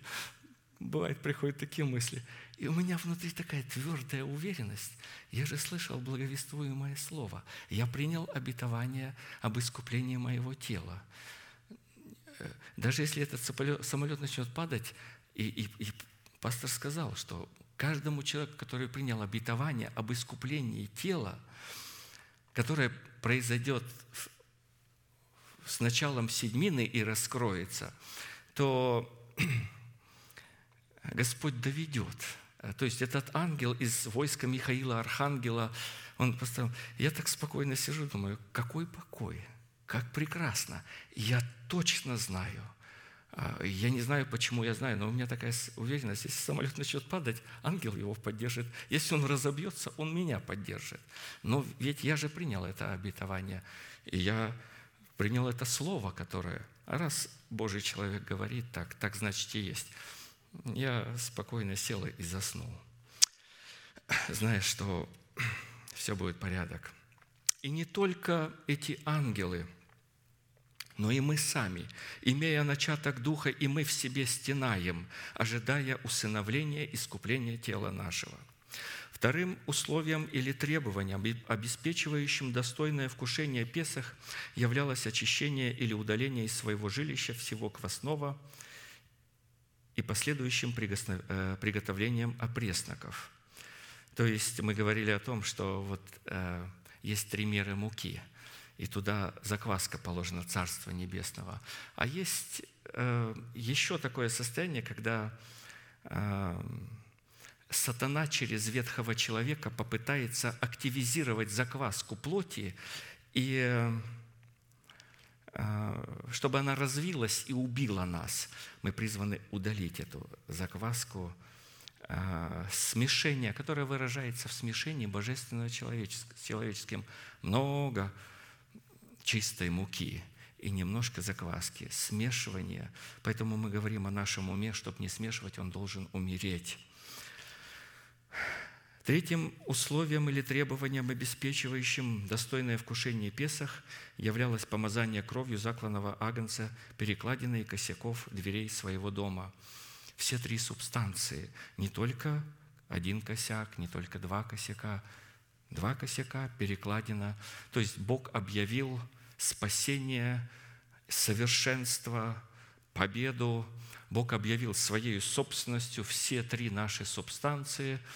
бывает, приходят такие мысли – и у меня внутри такая твердая уверенность. Я же слышал благовествуемое слово. Я принял обетование об искуплении моего тела. Даже если этот самолет начнет падать, и, и, и пастор сказал, что каждому человеку, который принял обетование об искуплении тела, которое произойдет с началом седьмины и раскроется, то (clears throat) Господь доведет то есть этот ангел из войска Михаила, архангела, он поставил. Я так спокойно сижу, думаю, какой покой, как прекрасно. Я точно знаю. А, я не знаю, почему я знаю, но у меня такая уверенность, если самолет начнет падать, ангел его поддержит. Если он разобьется, он меня поддержит. Но ведь я же принял это обетование, и я принял это слово, которое, а раз Божий человек говорит так, так значит и есть я спокойно сел и заснул, зная, что (clears throat) все будет порядок. И не только эти ангелы, но и мы сами, имея начаток Духа, и мы в себе стенаем, ожидая усыновления, искупления тела нашего. Вторым условием или требованием, обеспечивающим достойное вкушение Песах, являлось очищение или удаление из своего жилища всего квасного – и последующим э, приготовлением опресноков. То есть мы говорили о том, что вот э, есть три меры муки, и туда закваска положена Царства Небесного. А есть э, еще такое состояние, когда сатана через ветхого человека попытается активизировать закваску плоти и а, чтобы она развилась и убила нас. Мы призваны удалить эту закваску а, смешения, которое выражается в смешении божественного с человеческим. Много чистой муки и немножко закваски, смешивание. Поэтому мы говорим о нашем уме, чтобы не смешивать, он должен умереть. Третьим условием или требованием, обеспечивающим достойное вкушение Песах, являлось помазание кровью закланного агнца, перекладины и косяков дверей своего дома. Все три субстанции, не только один косяк, не только два косяка, два косяка, перекладина. То есть Бог объявил спасение, совершенство, победу. Бог объявил своей собственностью все три наши субстанции –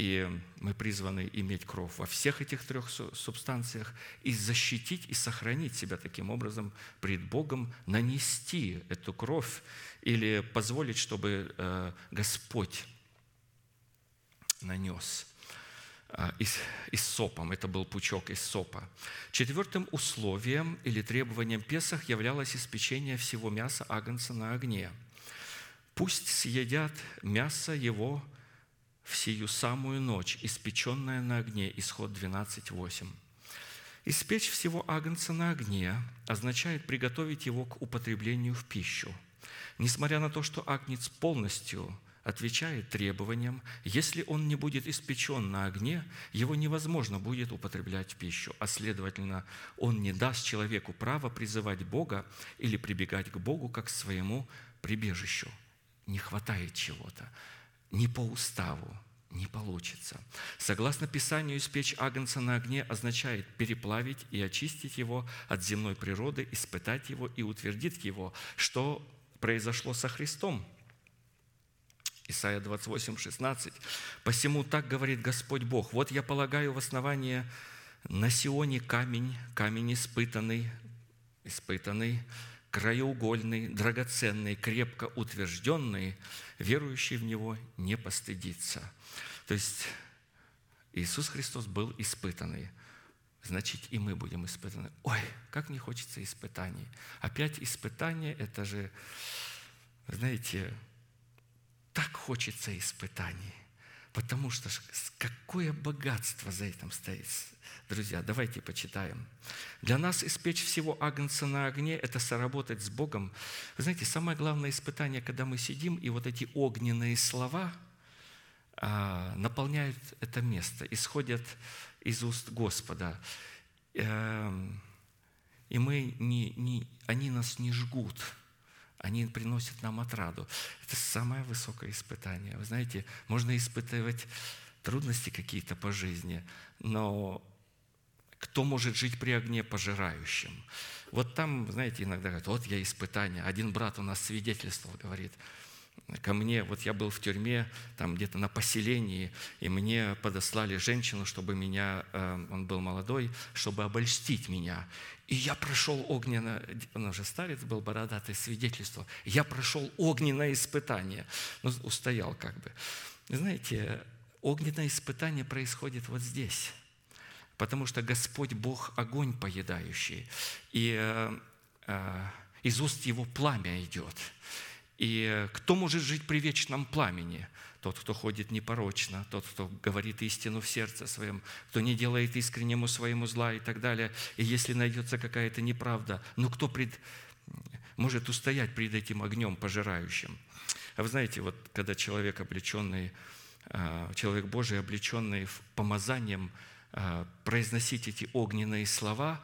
и мы призваны иметь кровь во всех этих трех субстанциях и защитить и сохранить себя таким образом пред Богом, нанести эту кровь или позволить, чтобы э, Господь нанес э, из, из сопом. Это был пучок из сопа. Четвертым условием или требованием Песах являлось испечение всего мяса агнца на огне. Пусть съедят мясо его в сию самую ночь, испеченная на огне». Исход 12.8. Испечь всего агнца на огне означает приготовить его к употреблению в пищу. Несмотря на то, что агнец полностью отвечает требованиям, если он не будет испечен на огне, его невозможно будет употреблять в пищу, а следовательно, он не даст человеку право призывать Бога или прибегать к Богу как к своему прибежищу. Не хватает чего-то не по уставу, не получится. Согласно Писанию, испечь агнца на огне означает переплавить и очистить его от земной природы, испытать его и утвердить его, что произошло со Христом. Исайя 28, 16. «Посему так говорит Господь Бог, вот я полагаю в основание на Сионе камень, камень испытанный, испытанный, краеугольный, драгоценный, крепко утвержденный, верующий в Него не постыдится». То есть Иисус Христос был испытанный. значит и мы будем испытаны. Ой, как не хочется испытаний. Опять испытание – это же, знаете, так хочется испытаний. Потому что какое богатство за этим стоит. Друзья, давайте почитаем. Для нас испечь всего агнца на огне – это соработать с Богом. Вы знаете, самое главное испытание, когда мы сидим, и вот эти огненные слова а, наполняют это место, исходят из уст Господа. Эм, и мы не, не, они нас не жгут, они приносят нам отраду. Это самое высокое испытание. Вы знаете, можно испытывать трудности какие-то по жизни, но кто может жить при огне пожирающем? Вот там, знаете, иногда говорят, вот я испытание. Один брат у нас свидетельствовал, говорит – ко мне, вот я был в тюрьме, там где-то на поселении, и мне подослали женщину, чтобы меня, э, он был молодой, чтобы обольстить меня. И я прошел огненное, он уже старец был, бородатый, свидетельство. Я прошел огненное испытание. Ну, устоял как бы. Знаете, огненное испытание происходит вот здесь. Потому что Господь Бог огонь поедающий. И э, э, из уст Его пламя идет. И кто может жить при вечном пламени? Тот, кто ходит непорочно, тот, кто говорит истину в сердце своем, кто не делает искреннему своему зла и так далее. И если найдется какая-то неправда, ну кто пред... может устоять перед этим огнем пожирающим? А вы знаете, вот когда человек облеченный, а, человек Божий, облеченный помазанием, а, произносить эти огненные слова,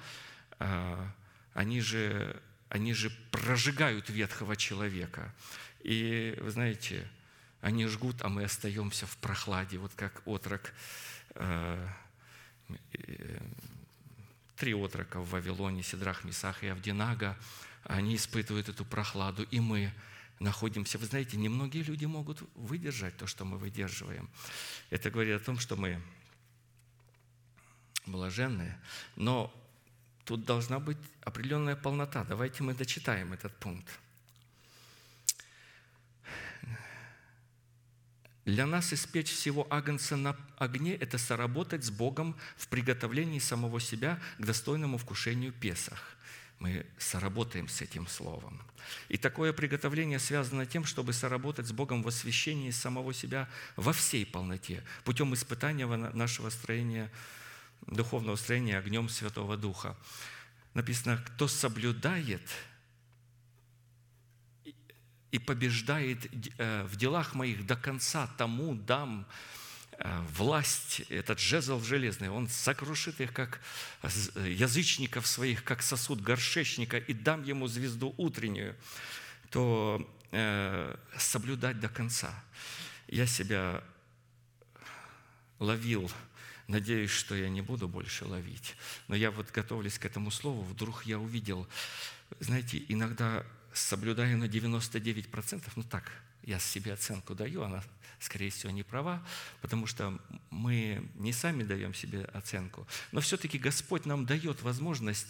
а, они же они же прожигают ветхого человека. И, вы знаете, они жгут, а мы остаемся в прохладе, вот как отрок, э, э, три отрока в Вавилоне, Сидрах, Месах и Авдинага, они испытывают эту прохладу, и мы находимся. Вы знаете, немногие люди могут выдержать то, что мы выдерживаем. Это говорит о том, что мы блаженные, но Тут должна быть определенная полнота. Давайте мы дочитаем этот пункт. Для нас испечь всего агнца на огне – это соработать с Богом в приготовлении самого себя к достойному вкушению Песах. Мы соработаем с этим словом. И такое приготовление связано тем, чтобы соработать с Богом в освящении самого себя во всей полноте, путем испытания нашего строения – духовного строения огнем Святого Духа. Написано, кто соблюдает и побеждает э, в делах моих до конца, тому дам э, власть, этот жезл железный, он сокрушит их, как язычников своих, как сосуд горшечника, и дам ему звезду утреннюю, то э, соблюдать до конца. Я себя ловил Надеюсь, что я не буду больше ловить. Но я вот готовлюсь к этому слову, вдруг я увидел, знаете, иногда соблюдаю на 99%, ну так, я себе оценку даю, она, скорее всего, не права, потому что мы не сами даем себе оценку. Но все-таки Господь нам дает возможность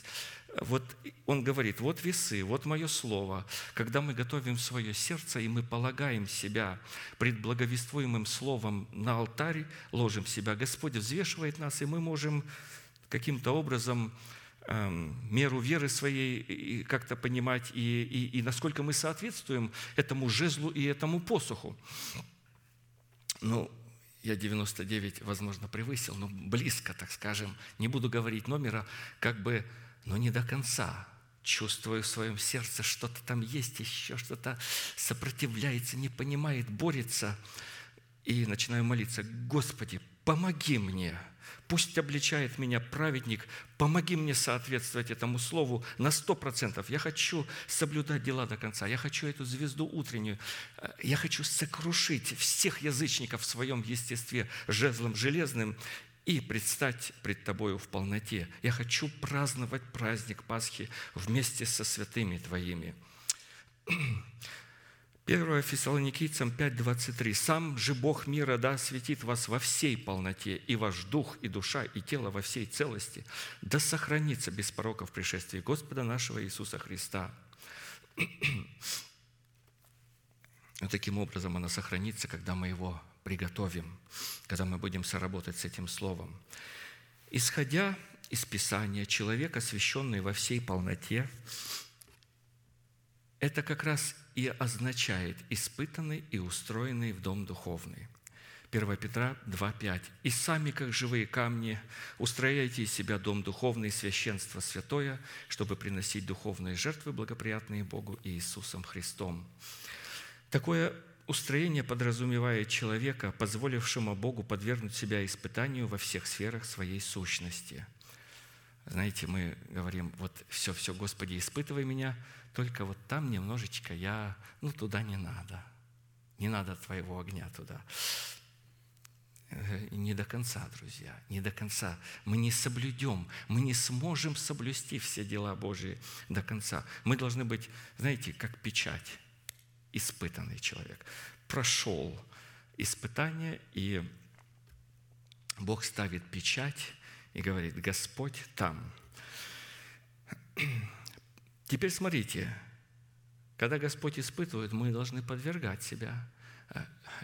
вот он говорит, вот весы, вот мое слово. Когда мы готовим свое сердце, и мы полагаем себя пред благовествуемым словом на алтарь, ложим себя, Господь взвешивает нас, и мы можем каким-то образом меру веры своей как-то понимать, и, и, и насколько мы соответствуем этому жезлу и этому посоху. Ну, я 99, возможно, превысил, но близко, так скажем. Не буду говорить номера, как бы но не до конца. Чувствую в своем сердце, что-то там есть, еще что-то сопротивляется, не понимает, борется. И начинаю молиться, Господи, помоги мне, пусть обличает меня праведник, помоги мне соответствовать этому слову на сто процентов. Я хочу соблюдать дела до конца, я хочу эту звезду утреннюю, я хочу сокрушить всех язычников в своем естестве жезлом железным и предстать пред Тобою в полноте. Я хочу праздновать праздник Пасхи вместе со святыми Твоими. 1 Фессалоникийцам 5:23. «Сам же Бог мира да осветит вас во всей полноте, и ваш дух, и душа, и тело во всей целости, да сохранится без порока в пришествии Господа нашего Иисуса Христа». (clears throat) Таким образом она сохранится, когда мы его приготовим, когда мы будем соработать с этим словом. Исходя из Писания человек, освященный во всей полноте, это как раз и означает испытанный и устроенный в дом духовный. 1 Петра 2,5. «И сами, как живые камни, устрояйте из себя дом духовный, священство святое, чтобы приносить духовные жертвы, благоприятные Богу и Иисусом Христом». Такое устроение подразумевает человека, позволившему Богу подвергнуть себя испытанию во всех сферах своей сущности. Знаете, мы говорим, вот все, все, Господи, испытывай меня, только вот там немножечко я, ну, туда не надо. Не надо Твоего огня туда. Э, не до конца, друзья, не до конца. Мы не соблюдем, мы не сможем соблюсти все дела Божьи до конца. Мы должны быть, знаете, как печать, испытанный человек. Прошел испытание, и Бог ставит печать и говорит, Господь там. Теперь смотрите, когда Господь испытывает, мы должны подвергать себя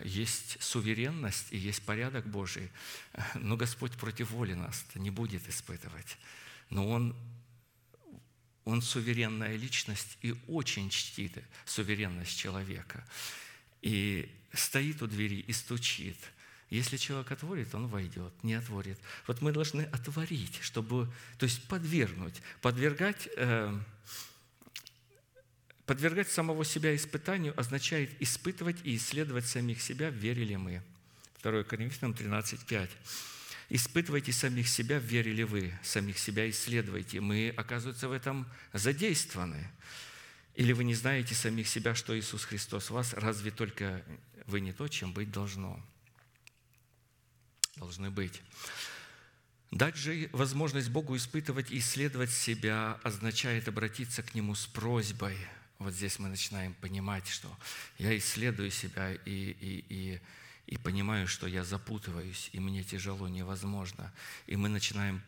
есть суверенность и есть порядок Божий, но Господь против воли нас не будет испытывать. Но Он, Он суверенная личность и очень чтит суверенность человека. И стоит у двери и стучит. Если человек отворит, он войдет, не отворит. Вот мы должны отворить, чтобы, то есть подвергнуть, подвергать э, Подвергать самого себя испытанию означает испытывать и исследовать самих себя, верили мы. 2 Коринфянам 13, 5. Испытывайте самих себя, верили вы, самих себя исследуйте. Мы, оказывается, в этом задействованы. Или вы не знаете самих себя, что Иисус Христос вас, разве только вы не то, чем быть должно? Должны быть. Дать же возможность Богу испытывать и исследовать себя означает обратиться к Нему с просьбой – вот здесь мы начинаем понимать, что я исследую себя и, и, и, и понимаю, что я запутываюсь, и мне тяжело, невозможно. И мы начинаем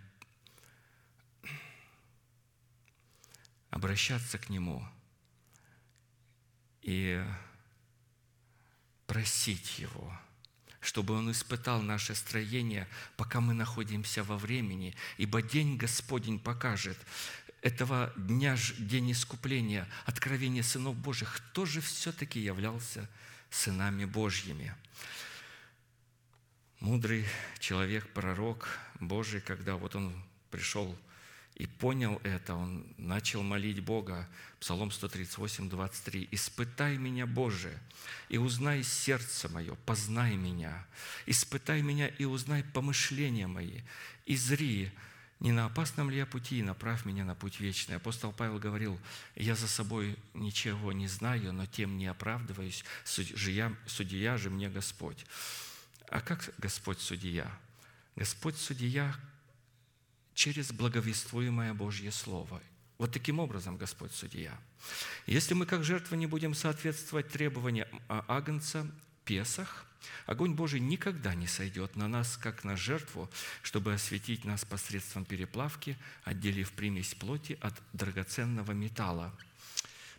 обращаться к Нему и просить Его, чтобы Он испытал наше строение, пока мы находимся во времени, ибо день Господень покажет, этого дня, день искупления, откровения сынов Божьих, кто же все-таки являлся сынами Божьими? Мудрый человек, пророк Божий, когда вот он пришел и понял это, он начал молить Бога. Псалом 138, 23. «Испытай меня, Боже, и узнай сердце мое, познай меня. Испытай меня и узнай помышления мои, и зри, не на опасном ли я пути, направь меня на путь вечный. Апостол Павел говорил, я за собой ничего не знаю, но тем не оправдываюсь, судья, судья же мне Господь. А как Господь судья? Господь судья через благовествуемое Божье Слово. Вот таким образом Господь судья. Если мы как жертва не будем соответствовать требованиям Агнца, Песах, огонь Божий никогда не сойдет на нас, как на жертву, чтобы осветить нас посредством переплавки, отделив примесь плоти от драгоценного металла.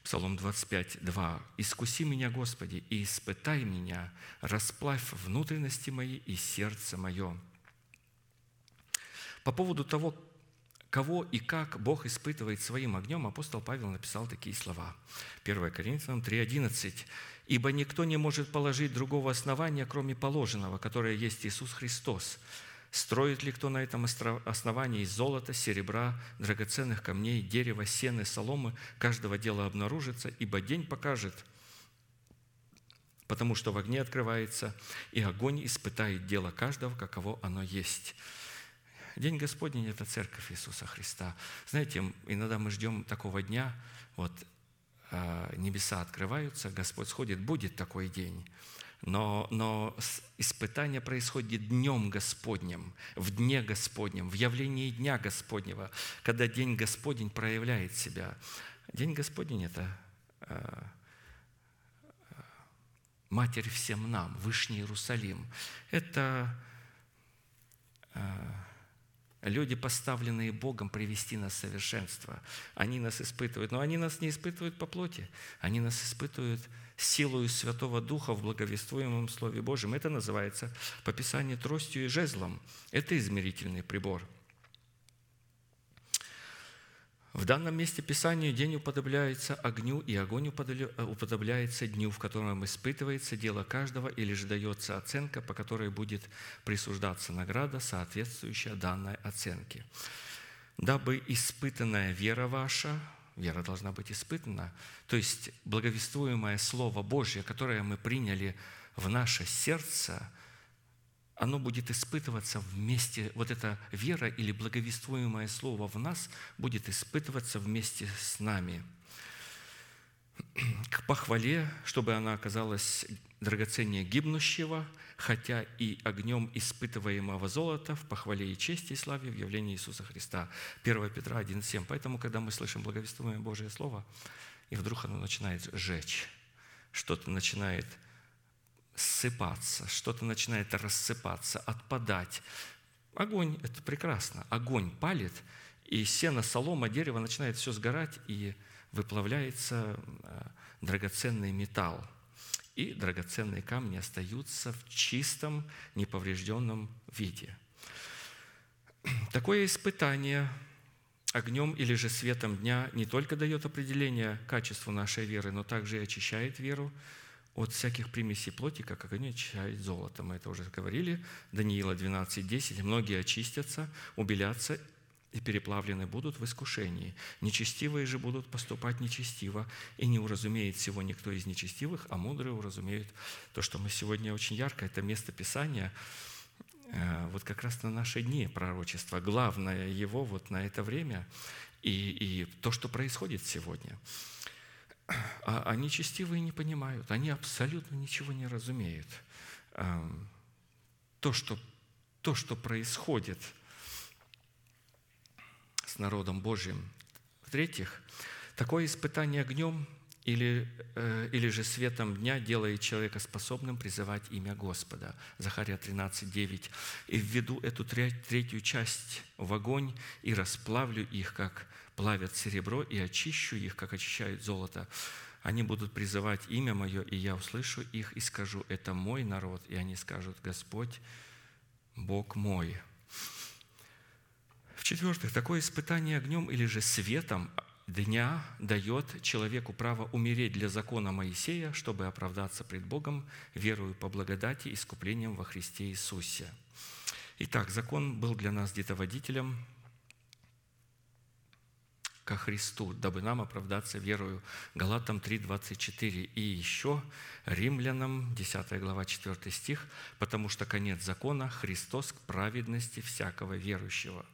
Псалом 25, 2. «Искуси меня, Господи, и испытай меня, расплавь внутренности мои и сердце мое». По поводу того, кого и как Бог испытывает своим огнем, апостол Павел написал такие слова. 1 Коринфянам 3,11. Ибо никто не может положить другого основания, кроме положенного, которое есть Иисус Христос. Строит ли кто на этом основании из золота, серебра, драгоценных камней, дерева, сены, соломы, каждого дела обнаружится, ибо день покажет, потому что в огне открывается, и огонь испытает дело каждого, каково оно есть». День Господень – это церковь Иисуса Христа. Знаете, иногда мы ждем такого дня, вот небеса открываются, Господь сходит, будет такой день. Но, но испытание происходит днем Господнем, в дне Господнем, в явлении Дня Господнего, когда День Господень проявляет себя. День Господень – это э, Матерь всем нам, Вышний Иерусалим. Это люди, поставленные Богом привести нас в совершенство. Они нас испытывают, но они нас не испытывают по плоти, они нас испытывают силою Святого Духа в благовествуемом Слове Божьем. Это называется по Писанию тростью и жезлом. Это измерительный прибор. В данном месте Писания день уподобляется огню, и огонь уподобля- уподобляется дню, в котором испытывается дело каждого, или же дается оценка, по которой будет присуждаться награда, соответствующая данной оценке. Дабы испытанная вера ваша, вера должна быть испытана, то есть благовествуемое Слово Божье, которое мы приняли в наше сердце – оно будет испытываться вместе, вот эта вера или благовествуемое слово в нас будет испытываться вместе с нами. К похвале, чтобы она оказалась драгоценнее гибнущего, хотя и огнем испытываемого золота в похвале и чести и славе в явлении Иисуса Христа. 1 Петра 1,7. Поэтому, когда мы слышим благовествуемое Божие Слово, и вдруг оно начинает жечь, что-то начинает ссыпаться, что-то начинает рассыпаться, отпадать. Огонь – это прекрасно. Огонь палит, и сено, солома, дерево начинает все сгорать, и выплавляется э, драгоценный металл. И драгоценные камни остаются в чистом, неповрежденном виде. Такое испытание огнем или же светом дня не только дает определение качеству нашей веры, но также и очищает веру, от всяких примесей плоти, как огонь очищает золото. Мы это уже говорили. Даниила 12.10. «Многие очистятся, убелятся и переплавлены будут в искушении. Нечестивые же будут поступать нечестиво, и не уразумеет всего никто из нечестивых, а мудрые уразумеют то, что мы сегодня очень ярко, это место Писания, э, вот как раз на наши дни пророчества, главное его вот на это время и, и то, что происходит сегодня – а, а нечестивые не понимают, они абсолютно ничего не разумеют. То, что, то, что происходит с народом Божьим. В-третьих, такое испытание огнем или, э, или же светом дня делает человека способным призывать имя Господа. Захария 13, 9. «И введу эту третью часть в огонь, и расплавлю их, как плавят серебро, и очищу их, как очищают золото. Они будут призывать имя Мое, и я услышу их и скажу, это мой народ, и они скажут, Господь, Бог мой». В-четвертых, такое испытание огнем или же светом дня дает человеку право умереть для закона Моисея, чтобы оправдаться пред Богом, верую по благодати, искуплением во Христе Иисусе. Итак, закон был для нас где-то водителем ко Христу, дабы нам оправдаться верою. Галатам 3:24 и еще Римлянам 10 глава 4 стих, потому что конец закона – Христос к праведности всякого верующего.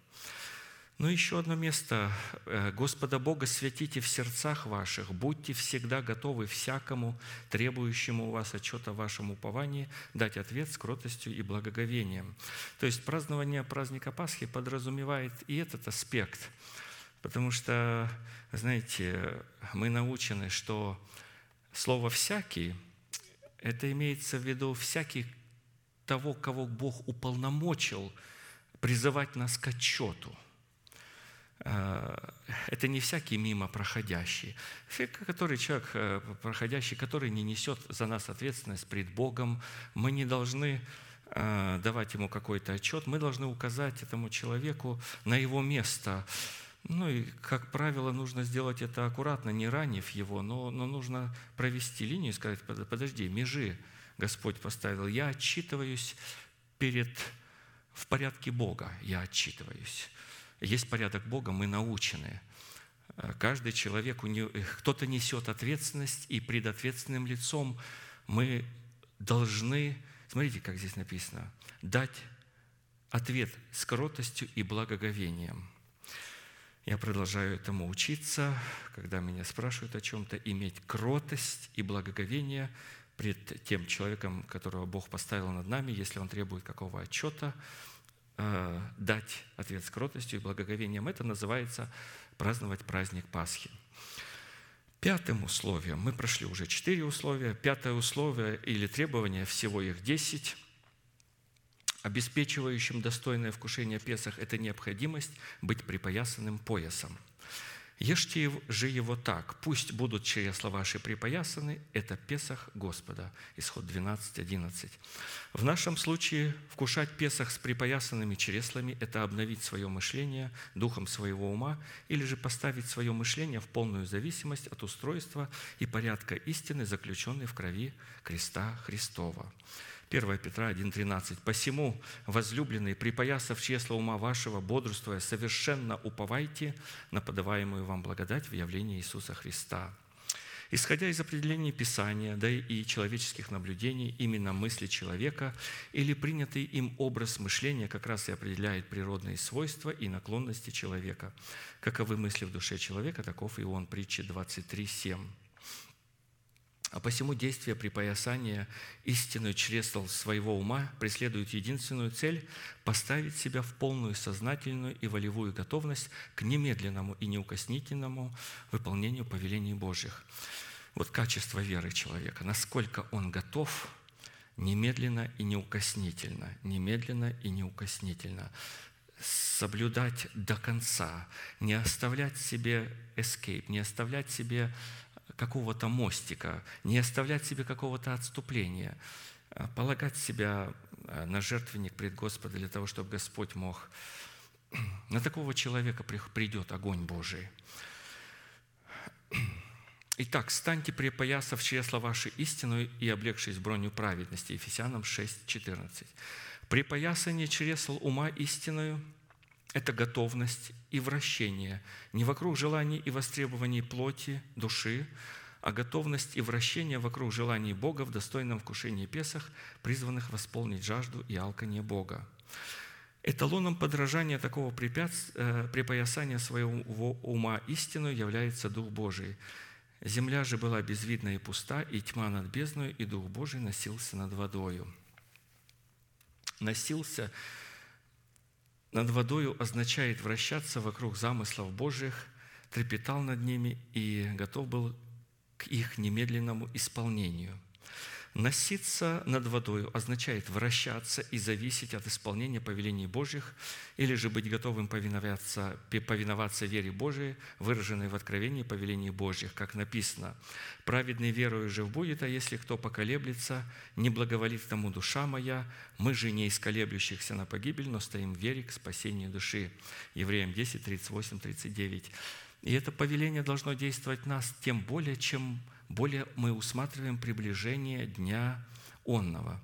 Но еще одно место. Э, «Господа Бога святите в сердцах ваших, будьте всегда готовы всякому, требующему у вас отчета о вашем уповании, дать ответ с кротостью и благоговением». То есть празднование праздника Пасхи подразумевает и этот аспект – Потому что, знаете, мы научены, что слово «всякий» – это имеется в виду всякий того, кого Бог уполномочил призывать нас к отчету. А, это не всякий мимо проходящий, который человек э, проходящий, который не несет за нас ответственность пред Богом. Мы не должны а, давать ему какой-то отчет, мы должны указать этому человеку на его место – ну и, как правило, нужно сделать это аккуратно, не ранив его, но, но нужно провести линию и сказать, подожди, межи Господь поставил, я отчитываюсь перед, в порядке Бога, я отчитываюсь. Есть порядок Бога, мы научены. Каждый человек, кто-то несет ответственность, и пред ответственным лицом мы должны, смотрите, как здесь написано, дать ответ с кротостью и благоговением – я продолжаю этому учиться, когда меня спрашивают о чем-то, иметь кротость и благоговение пред тем человеком, которого Бог поставил над нами, если он требует какого отчета, э, дать ответ с кротостью и благоговением. Это называется праздновать праздник Пасхи. Пятым условием, мы прошли уже четыре условия, пятое условие или требование, всего их десять – обеспечивающим достойное вкушение Песах – это необходимость быть припоясанным поясом. Ешьте же его так, пусть будут чресла ваши припоясаны, это Песах Господа». Исход 12, 11. В нашем случае вкушать Песах с припоясанными чреслами – это обновить свое мышление духом своего ума или же поставить свое мышление в полную зависимость от устройства и порядка истины, заключенной в крови креста Христова. 1 Петра 1,13. «Посему, возлюбленные, припоясав чресло ума вашего, бодрствуя, совершенно уповайте на подаваемую вам благодать в явлении Иисуса Христа». Исходя из определений Писания, да и человеческих наблюдений, именно мысли человека или принятый им образ мышления как раз и определяет природные свойства и наклонности человека. Каковы мысли в душе человека, таков и он. Притча 23, 7. А посему действие припоясания истинную чресл своего ума преследует единственную цель – поставить себя в полную сознательную и волевую готовность к немедленному и неукоснительному выполнению повелений Божьих. Вот качество веры человека, насколько он готов немедленно и неукоснительно, немедленно и неукоснительно соблюдать до конца, не оставлять себе escape, не оставлять себе какого-то мостика, не оставлять себе какого-то отступления, а полагать себя а, на жертвенник пред Господа для того, чтобы Господь мог... (clears throat) На такого человека придет огонь Божий. (clears throat) Итак, станьте припоясав чресла ваши истину и облегшись броню праведности. Ефесянам 6, 14. Припоясание чресл ума истинную – это готовность и вращение не вокруг желаний и востребований плоти, души, а готовность и вращение вокруг желаний Бога в достойном вкушении Песах, призванных восполнить жажду и алканье Бога. Эталоном подражания такого э, припоясания своего ума истину является Дух Божий. Земля же была безвидна и пуста, и тьма над бездной, и Дух Божий носился над водою. Носился – над водою означает вращаться вокруг замыслов Божьих, трепетал над ними и готов был к их немедленному исполнению – Носиться над водой означает вращаться и зависеть от исполнения повелений Божьих, или же быть готовым повиноваться, повиноваться вере Божией, выраженной в откровении повелений Божьих, как написано. «Праведный верою же будет, а если кто поколеблется, не благоволит тому душа моя, мы же не из колеблющихся на погибель, но стоим в вере к спасению души». Евреям 10, 38, 39. И это повеление должно действовать нас тем более, чем более мы усматриваем приближение Дня Онного.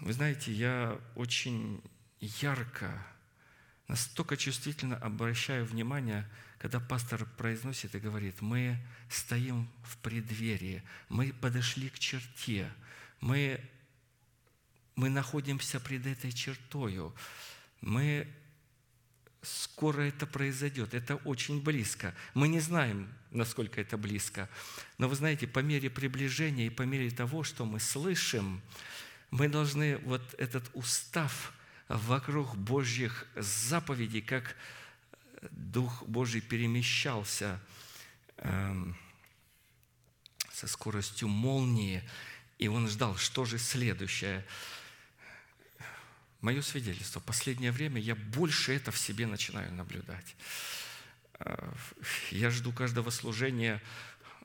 Вы знаете, я очень ярко, настолько чувствительно обращаю внимание, когда пастор произносит и говорит, мы стоим в преддверии, мы подошли к черте, мы, мы находимся пред этой чертою, мы скоро это произойдет, это очень близко. Мы не знаем, насколько это близко, но вы знаете, по мере приближения и по мере того, что мы слышим, мы должны вот этот устав вокруг Божьих заповедей, как Дух Божий перемещался эм, со скоростью молнии, и он ждал, что же следующее – мое свидетельство. Последнее время я больше это в себе начинаю наблюдать. Я жду каждого служения,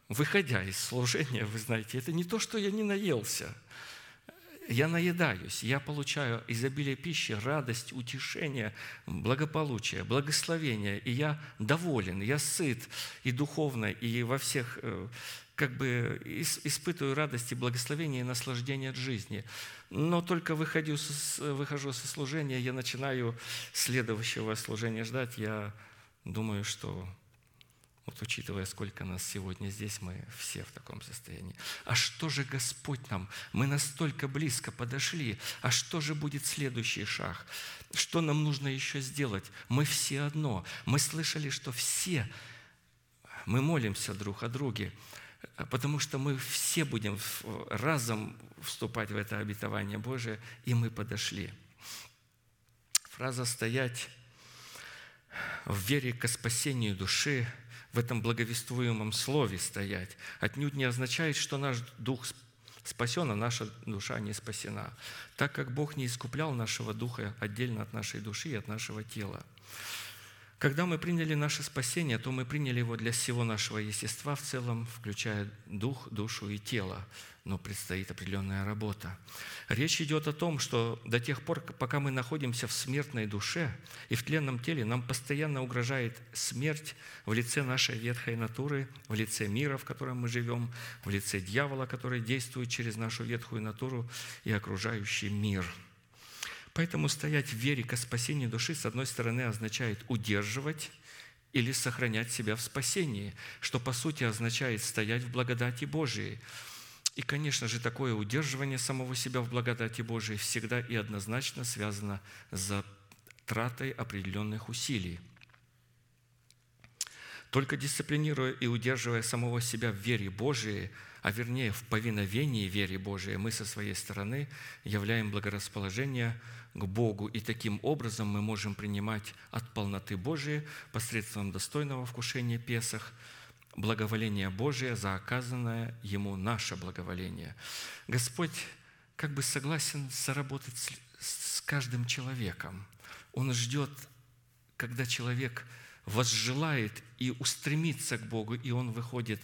выходя из служения, вы знаете, это не то, что я не наелся. Я наедаюсь, я получаю изобилие пищи, радость, утешение, благополучие, благословение, и я доволен, я сыт и духовно, и во всех э, как бы испытываю радость и благословение и наслаждение от жизни. Но только выходю, выхожу со служения, я начинаю следующего служения ждать. Я думаю, что вот учитывая, сколько нас сегодня здесь, мы все в таком состоянии. А что же Господь нам? Мы настолько близко подошли. А что же будет следующий шаг? Что нам нужно еще сделать? Мы все одно. Мы слышали, что все мы молимся друг о друге потому что мы все будем разом вступать в это обетование Божие, и мы подошли. Фраза «стоять в вере к спасению души» в этом благовествуемом слове стоять отнюдь не означает, что наш дух спасен, а наша душа не спасена, так как Бог не искуплял нашего духа отдельно от нашей души и от нашего тела. Когда мы приняли наше спасение, то мы приняли его для всего нашего естества в целом, включая дух, душу и тело. Но предстоит определенная работа. Речь идет о том, что до тех пор, пока мы находимся в смертной душе и в тленном теле, нам постоянно угрожает смерть в лице нашей ветхой натуры, в лице мира, в котором мы живем, в лице дьявола, который действует через нашу ветхую натуру и окружающий мир – Поэтому стоять в вере к спасению души, с одной стороны, означает удерживать или сохранять себя в спасении, что по сути означает стоять в благодати Божией. И, конечно же, такое удерживание самого себя в благодати Божией всегда и однозначно связано с затратой определенных усилий. Только дисциплинируя и удерживая самого себя в вере Божией – а вернее в повиновении вере Божией, мы со своей стороны являем благорасположение к Богу, и таким образом мы можем принимать от полноты Божией посредством достойного вкушения Песах благоволение Божие за оказанное Ему наше благоволение. Господь как бы согласен соработать с, каждым человеком. Он ждет, когда человек возжелает и устремится к Богу, и он выходит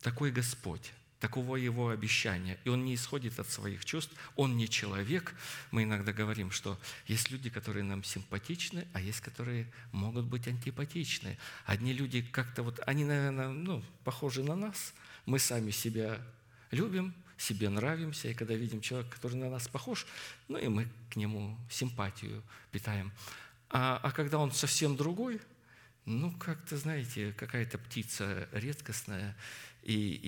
такой Господь, таково Его обещание. И Он не исходит от своих чувств, Он не человек. Мы иногда говорим, что есть люди, которые нам симпатичны, а есть, которые могут быть антипатичны. Одни люди как-то вот, они, наверное, ну, похожи на нас. Мы сами себя любим, себе нравимся, и когда видим человека, который на нас похож, ну и мы к нему симпатию питаем. А, а когда он совсем другой, ну, как-то, знаете, какая-то птица редкостная, и,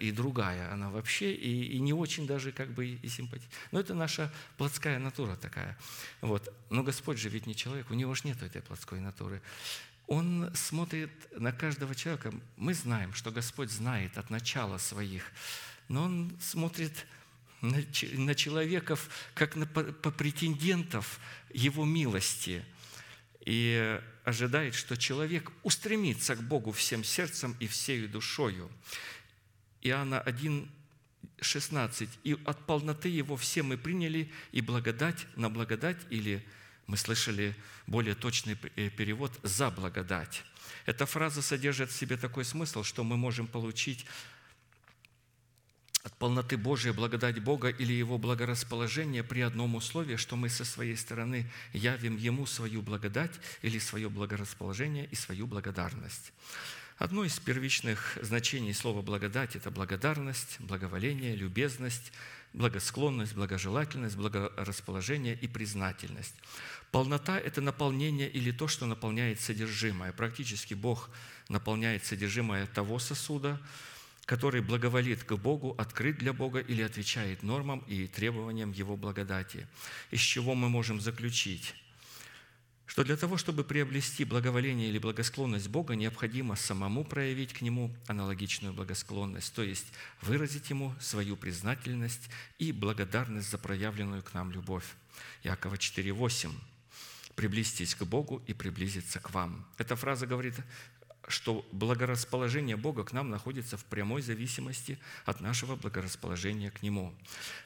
и, и другая она вообще, и, и не очень даже как бы и симпатична. Но это наша плотская натура такая. Вот. Но Господь же ведь не человек, у него же нет этой плотской натуры. Он смотрит на каждого человека. Мы знаем, что Господь знает от начала своих, но Он смотрит на, на человеков, как на по претендентов Его милости – и ожидает, что человек устремится к Богу всем сердцем и всей душою. Иоанна 1, 16. «И от полноты Его все мы приняли, и благодать на благодать» или мы слышали более точный э, перевод «за благодать». Эта фраза содержит в себе такой смысл, что мы можем получить от полноты Божией благодать Бога или Его благорасположение при одном условии, что мы со своей стороны явим Ему свою благодать или свое благорасположение и свою благодарность. Одно из первичных значений слова «благодать» – это благодарность, благоволение, любезность, благосклонность, благожелательность, благорасположение и признательность. Полнота – это наполнение или то, что наполняет содержимое. Практически Бог наполняет содержимое того сосуда, который благоволит к Богу, открыт для Бога или отвечает нормам и требованиям Его благодати. Из чего мы можем заключить, что для того, чтобы приобрести благоволение или благосклонность Бога, необходимо самому проявить к Нему аналогичную благосклонность, то есть выразить Ему свою признательность и благодарность за проявленную к нам любовь. Якова 4,8 «Приблизьтесь к Богу и приблизиться к вам». Эта фраза говорит что благорасположение Бога к нам находится в прямой зависимости от нашего благорасположения к Нему.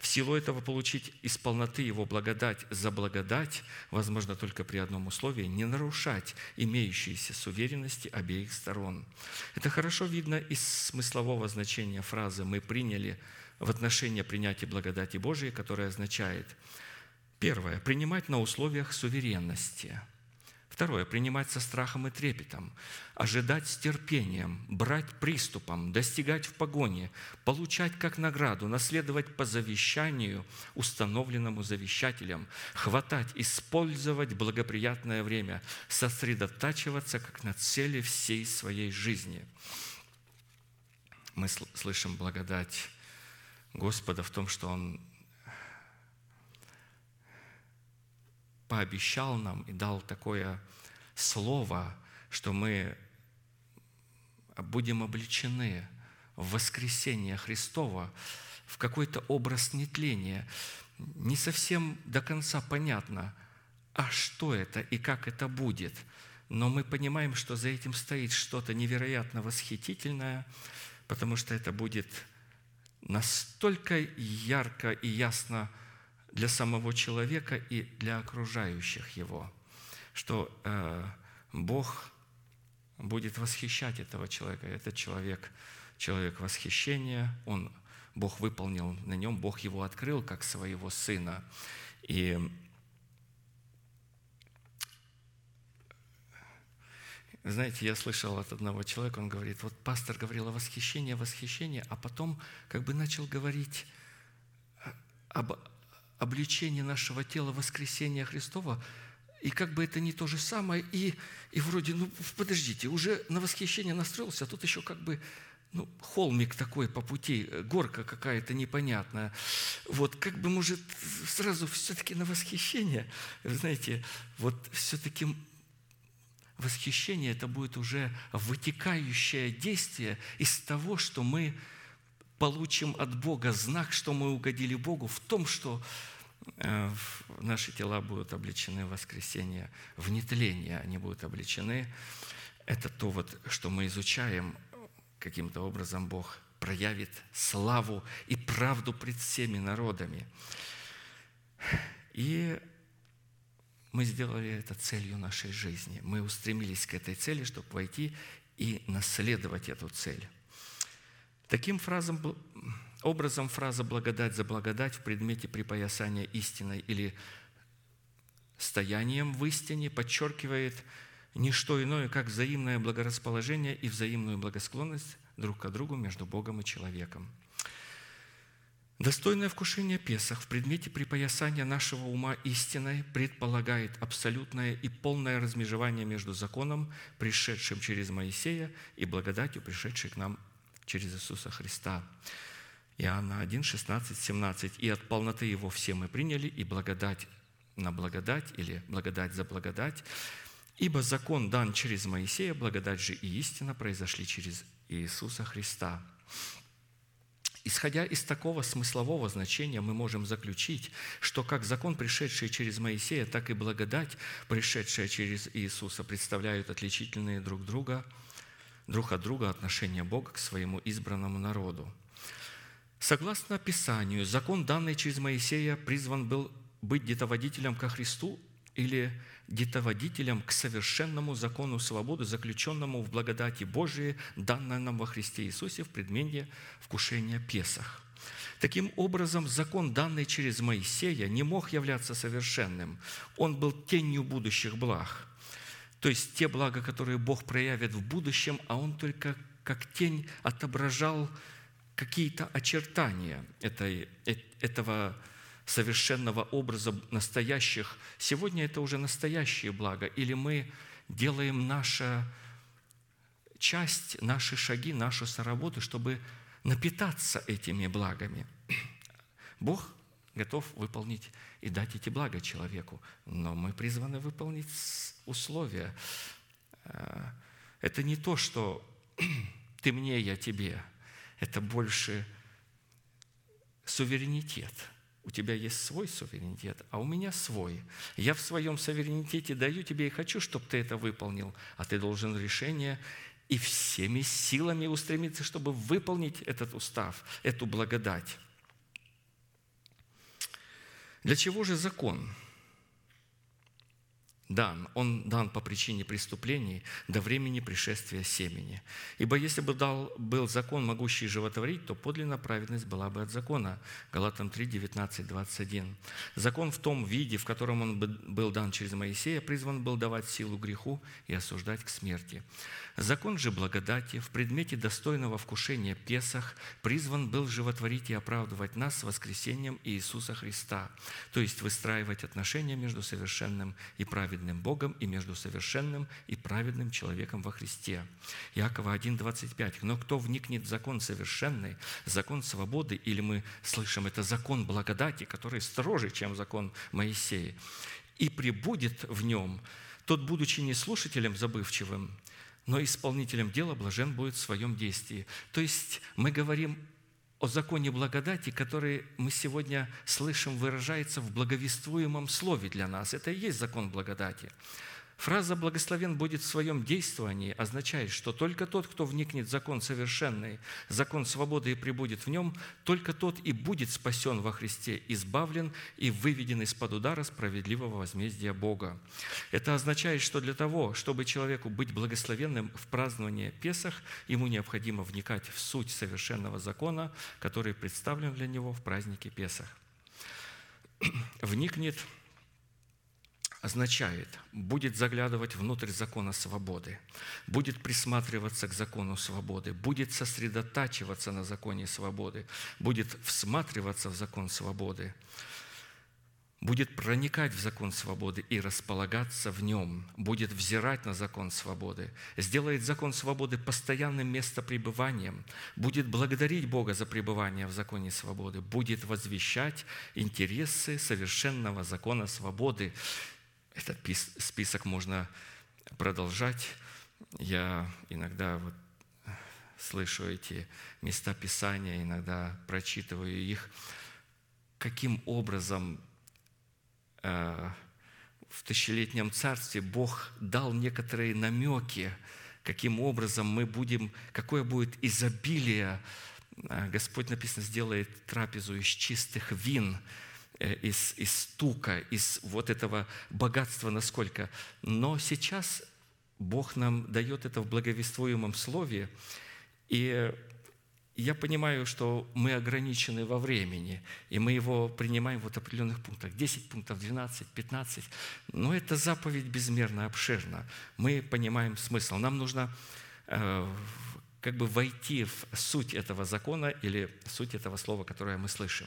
В силу этого получить из полноты Его благодать за благодать возможно только при одном условии – не нарушать имеющиеся с уверенности обеих сторон. Это хорошо видно из смыслового значения фразы «мы приняли» в отношении принятия благодати Божией, которая означает Первое. Принимать на условиях суверенности – Второе – принимать со страхом и трепетом, ожидать с терпением, брать приступом, достигать в погоне, получать как награду, наследовать по завещанию, установленному завещателем, хватать, использовать благоприятное время, сосредотачиваться как на цели всей своей жизни. Мы слышим благодать Господа в том, что Он пообещал нам и дал такое слово, что мы будем обличены в воскресение Христова, в какой-то образ нетления. Не совсем до конца понятно, а что это и как это будет. Но мы понимаем, что за этим стоит что-то невероятно восхитительное, потому что это будет настолько ярко и ясно для самого человека и для окружающих его, что э, Бог будет восхищать этого человека. Этот человек – человек восхищения, он, Бог выполнил на нем, Бог его открыл как своего сына. И Знаете, я слышал от одного человека, он говорит, вот пастор говорил о восхищении, восхищении, а потом как бы начал говорить об обличении нашего тела воскресения Христова, и как бы это не то же самое, и, и вроде, ну, подождите, уже на восхищение настроился, а тут еще как бы, ну, холмик такой по пути, горка какая-то непонятная. Вот как бы, может, сразу все-таки на восхищение, знаете, вот все-таки восхищение – это будет уже вытекающее действие из того, что мы получим от Бога знак, что мы угодили Богу в том, что э, наши тела будут обличены в воскресенье, в нетление они будут обличены. Это то, вот, что мы изучаем, каким-то образом Бог проявит славу и правду пред всеми народами. И мы сделали это целью нашей жизни. Мы устремились к этой цели, чтобы войти и наследовать эту цель. Таким фразом, образом фраза «благодать за благодать» в предмете припоясания истиной или стоянием в истине подчеркивает не что иное, как взаимное благорасположение и взаимную благосклонность друг к другу между Богом и человеком – Достойное вкушение Песах в предмете припоясания нашего ума истиной предполагает абсолютное и полное размежевание между законом, пришедшим через Моисея, и благодатью, пришедшей к нам через Иисуса Христа. Иоанна 1, 16, 17. «И от полноты Его все мы приняли, и благодать на благодать, или благодать за благодать, ибо закон дан через Моисея, благодать же и истина произошли через Иисуса Христа». Исходя из такого смыслового значения, мы можем заключить, что как закон, пришедший через Моисея, так и благодать, пришедшая через Иисуса, представляют отличительные друг друга, друг от друга отношения Бога к своему избранному народу. Согласно Писанию, закон, данный через Моисея, призван был быть детоводителем ко Христу или детоводителем к совершенному закону свободы, заключенному в благодати Божией, данной нам во Христе Иисусе в предмении вкушения Песах. Таким образом, закон, данный через Моисея, не мог являться совершенным. Он был тенью будущих благ. То есть те блага, которые Бог проявит в будущем, а Он только как тень отображал какие-то очертания этой, э, этого совершенного образа настоящих. Сегодня это уже настоящее благо. Или мы делаем наша часть, наши шаги, нашу соработу, чтобы напитаться этими благами. Бог готов выполнить и дать эти блага человеку, но мы призваны выполнить условия. Э, это не то, что (clears throat) ты мне, я тебе. Это больше суверенитет – у тебя есть свой суверенитет, а у меня свой. Я в своем суверенитете даю тебе и хочу, чтобы ты это выполнил, а ты должен решение и всеми силами устремиться, чтобы выполнить этот устав, эту благодать. Для чего же закон? Дан. Он дан по причине преступлений до времени пришествия семени. Ибо если бы дал, был закон, могущий животворить, то подлинная праведность была бы от закона. Галатам 3, 19, 21. Закон в том виде, в котором он был дан через Моисея, призван был давать силу греху и осуждать к смерти. Закон же благодати в предмете достойного вкушения Песах призван был животворить и оправдывать нас с воскресением Иисуса Христа, то есть выстраивать отношения между совершенным и праведным Богом и между совершенным и праведным человеком во Христе. Якова 1,25. «Но кто вникнет в закон совершенный, закон свободы, или мы слышим, это закон благодати, который строже, чем закон Моисея, и прибудет в нем, тот, будучи не слушателем забывчивым, но исполнителем дела блажен будет в своем действии. То есть мы говорим о законе благодати, который мы сегодня слышим, выражается в благовествуемом слове для нас. Это и есть закон благодати. Фраза «благословен будет в своем действовании» означает, что только тот, кто вникнет в закон совершенный, закон свободы и прибудет в нем, только тот и будет спасен во Христе, избавлен и выведен из-под удара справедливого возмездия Бога. Это означает, что для того, чтобы человеку быть благословенным в праздновании Песах, ему необходимо вникать в суть совершенного закона, который представлен для него в празднике Песах. (clears throat) Вникнет – означает, будет заглядывать внутрь закона свободы, будет присматриваться к закону свободы, будет сосредотачиваться на законе свободы, будет всматриваться в закон свободы, будет проникать в закон свободы и располагаться в нем, будет взирать на закон свободы, сделает закон свободы постоянным местопребыванием, будет благодарить Бога за пребывание в законе свободы, будет возвещать интересы совершенного закона свободы этот список можно продолжать. Я иногда вот слышу эти места Писания, иногда прочитываю их. Каким образом э, в тысячелетнем царстве Бог дал некоторые намеки, каким образом мы будем, какое будет изобилие. Э, Господь, написано, сделает трапезу из чистых вин – из, из стука, из вот этого богатства насколько. Но сейчас Бог нам дает это в благовествуемом слове, и я понимаю, что мы ограничены во времени, и мы его принимаем в вот определенных пунктах. 10 пунктов, 12, 15. Но эта заповедь безмерно обширна. Мы понимаем смысл. Нам нужно э, как бы войти в суть этого закона или суть этого слова, которое мы слышим.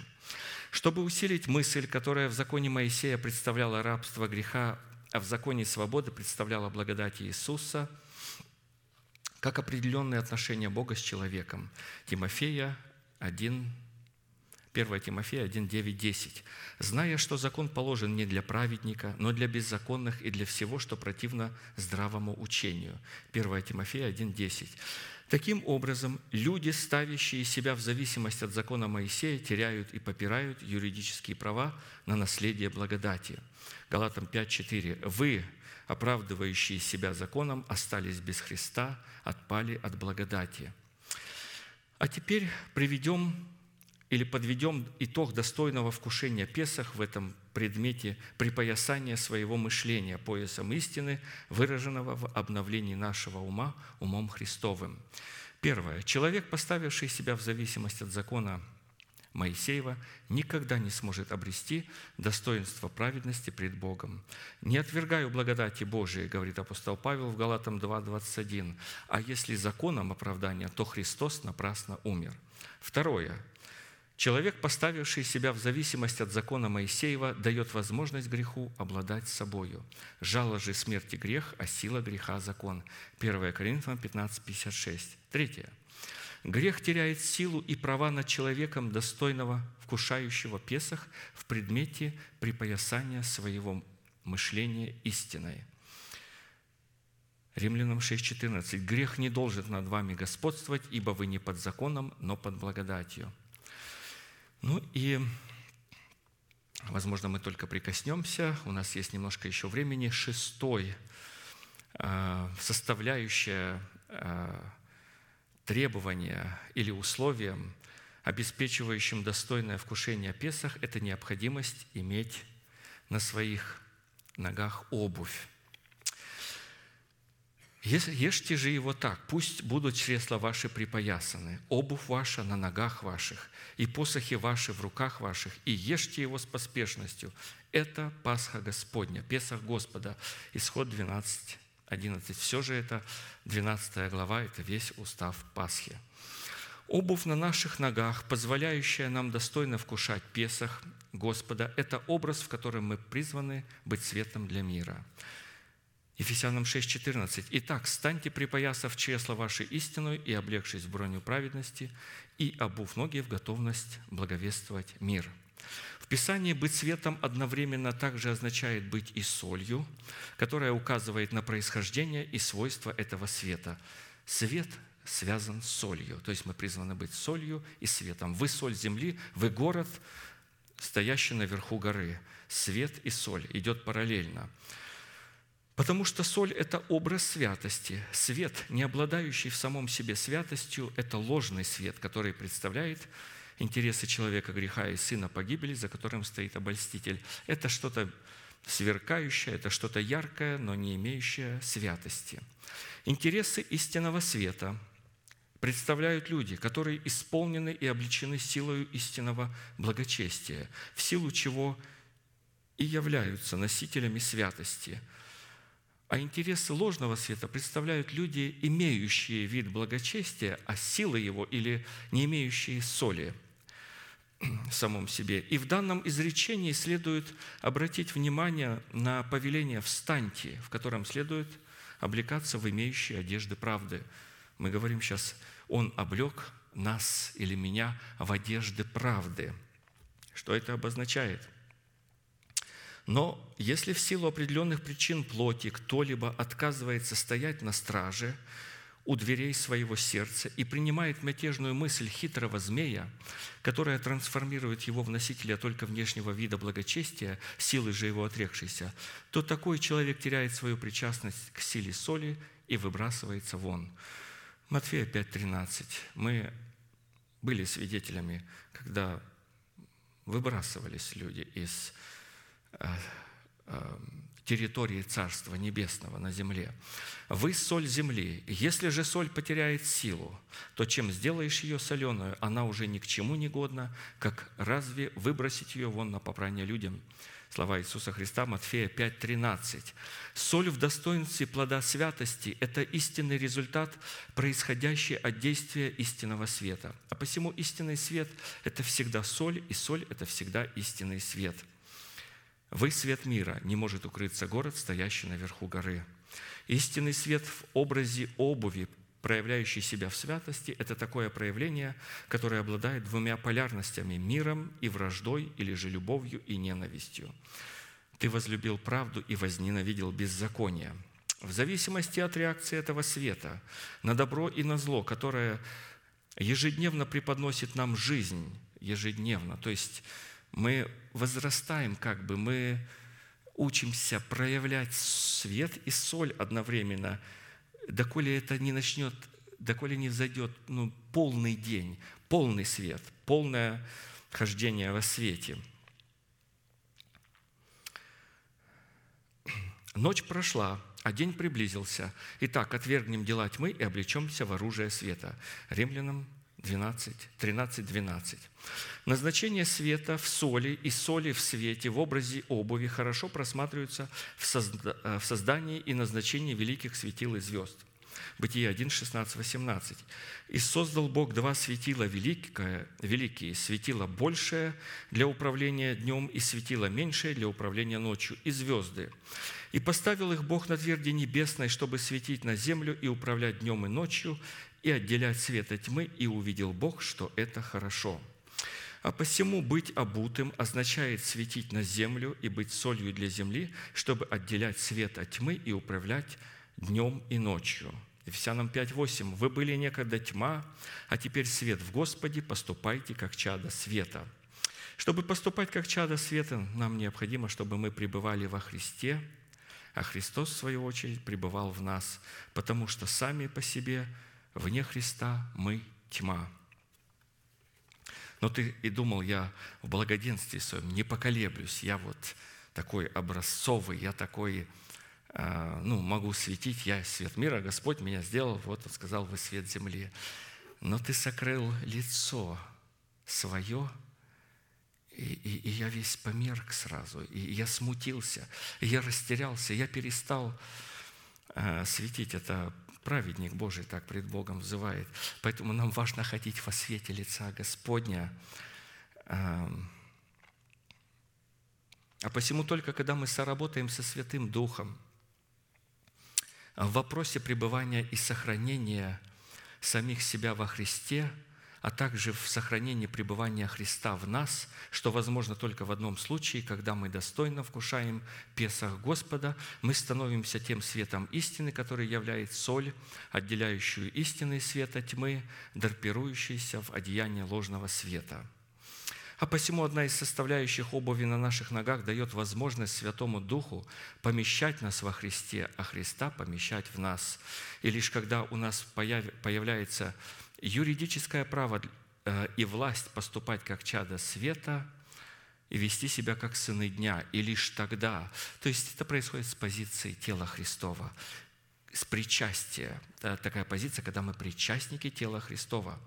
Чтобы усилить мысль, которая в законе Моисея представляла рабство греха, а в законе свободы представляла благодать Иисуса, как определенные отношения Бога с человеком. Тимофея 1, 1 Тимофея 1, 9, 10. «Зная, что закон положен не для праведника, но для беззаконных и для всего, что противно здравому учению». 1 Тимофея 1, 10. Таким образом, люди, ставящие себя в зависимость от закона Моисея, теряют и попирают юридические права на наследие благодати. Галатам 5.4. «Вы, оправдывающие себя законом, остались без Христа, отпали от благодати». А теперь приведем или подведем итог достойного вкушения Песах в этом предмете припоясания своего мышления поясом истины, выраженного в обновлении нашего ума умом Христовым. Первое. Человек, поставивший себя в зависимость от закона Моисеева, никогда не сможет обрести достоинство праведности пред Богом. «Не отвергаю благодати Божией», говорит апостол Павел в Галатам 2.21, «а если законом оправдания, то Христос напрасно умер». Второе. Человек, поставивший себя в зависимость от закона Моисеева, дает возможность греху обладать собою. Жало же смерти грех, а сила греха – закон. 1 Коринфянам 15, 56. Третье. Грех теряет силу и права над человеком, достойного, вкушающего Песах в предмете припоясания своего мышления истиной. Римлянам 6,14. «Грех не должен над вами господствовать, ибо вы не под законом, но под благодатью». Ну и, возможно, мы только прикоснемся, у нас есть немножко еще времени. Шестой э, составляющая э, требования или условием, обеспечивающим достойное вкушение Песах, это необходимость иметь на своих ногах обувь. Ешьте же его так, пусть будут чресла ваши припоясаны, обувь ваша на ногах ваших, и посохи ваши в руках ваших, и ешьте его с поспешностью. Это Пасха Господня, Песах Господа. Исход 12, 11. Все же это 12 глава, это весь устав Пасхи. Обувь на наших ногах, позволяющая нам достойно вкушать Песах Господа, это образ, в котором мы призваны быть светом для мира – Ефесянам 6,14. «Итак, станьте, припоясав чресло вашей истину и облегшись в броню праведности, и обув ноги в готовность благовествовать мир». В Писании «быть светом» одновременно также означает быть и солью, которая указывает на происхождение и свойства этого света. Свет связан с солью, то есть мы призваны быть солью и светом. Вы соль земли, вы город, стоящий наверху горы. Свет и соль идет параллельно – Потому что соль – это образ святости. Свет, не обладающий в самом себе святостью, это ложный свет, который представляет интересы человека греха и сына погибели, за которым стоит обольститель. Это что-то сверкающее, это что-то яркое, но не имеющее святости. Интересы истинного света представляют люди, которые исполнены и обличены силою истинного благочестия, в силу чего и являются носителями святости – а интересы ложного света представляют люди, имеющие вид благочестия, а силы его или не имеющие соли в самом себе. И в данном изречении следует обратить внимание на повеление «встаньте», в котором следует облекаться в имеющие одежды правды. Мы говорим сейчас, Он облег нас или меня в одежды правды. Что это обозначает? Но если в силу определенных причин плоти кто-либо отказывается стоять на страже у дверей своего сердца и принимает мятежную мысль хитрого змея, которая трансформирует его в носителя только внешнего вида благочестия, силы же его отрекшейся, то такой человек теряет свою причастность к силе соли и выбрасывается вон. Матфея 5.13. Мы были свидетелями, когда выбрасывались люди из территории Царства Небесного на земле. Вы – соль земли. Если же соль потеряет силу, то чем сделаешь ее соленую, она уже ни к чему не годна, как разве выбросить ее вон на попрание людям? Слова Иисуса Христа, Матфея 5:13. Соль в достоинстве плода святости – это истинный результат, происходящий от действия истинного света. А посему истинный свет – это всегда соль, и соль – это всегда истинный свет – вы свет мира, не может укрыться город, стоящий наверху горы. Истинный свет в образе обуви, проявляющий себя в святости, это такое проявление, которое обладает двумя полярностями – миром и враждой, или же любовью и ненавистью. Ты возлюбил правду и возненавидел беззаконие. В зависимости от реакции этого света на добро и на зло, которое ежедневно преподносит нам жизнь, ежедневно, то есть мы возрастаем, как бы мы учимся проявлять свет и соль одновременно, доколе это не начнет, доколе не зайдет ну, полный день, полный свет, полное хождение во свете. Ночь прошла, а день приблизился. Итак, отвергнем дела тьмы и облечемся в оружие света. Римлянам 12, 13, 12. Назначение света в соли и соли в свете в образе обуви хорошо просматриваются в, созда- э, в создании и назначении великих светил и звезд. Бытие 1, 16, 18. «И создал Бог два светила великие, великие, светило большее для управления днем и светило меньшее для управления ночью, и звезды. И поставил их Бог на тверди небесной, чтобы светить на землю и управлять днем и ночью, и отделять свет от тьмы, и увидел Бог, что это хорошо. А посему быть обутым означает светить на землю и быть солью для земли, чтобы отделять свет от тьмы и управлять днем и ночью. Ефесянам 5.8. «Вы были некогда тьма, а теперь свет в Господе, поступайте, как чада света». Чтобы поступать как чада света, нам необходимо, чтобы мы пребывали во Христе, а Христос, в свою очередь, пребывал в нас, потому что сами по себе – Вне Христа мы тьма. Но ты и думал, я в благоденствии своем не поколеблюсь, я вот такой образцовый, я такой, а, ну, могу светить, я свет мира, Господь меня сделал, вот Он сказал, вы свет земли. Но ты сокрыл лицо свое, и, и, и я весь померк сразу, и я смутился, и я растерялся, я перестал а, светить. Это праведник Божий так пред Богом взывает. Поэтому нам важно ходить во свете лица Господня. А посему только когда мы соработаем со Святым Духом в вопросе пребывания и сохранения самих себя во Христе – а также в сохранении пребывания Христа в нас, что возможно только в одном случае, когда мы достойно вкушаем Песах Господа, мы становимся тем светом истины, который является соль, отделяющую истинный свет от тьмы, драпирующийся в одеяние ложного света. А посему одна из составляющих обуви на наших ногах дает возможность Святому Духу помещать нас во Христе, а Христа помещать в нас. И лишь когда у нас появляется юридическое право э, и власть поступать как чада света и вести себя как сыны дня, и лишь тогда, то есть это происходит с позиции тела Христова, с причастия. Это такая позиция, когда мы причастники тела Христова.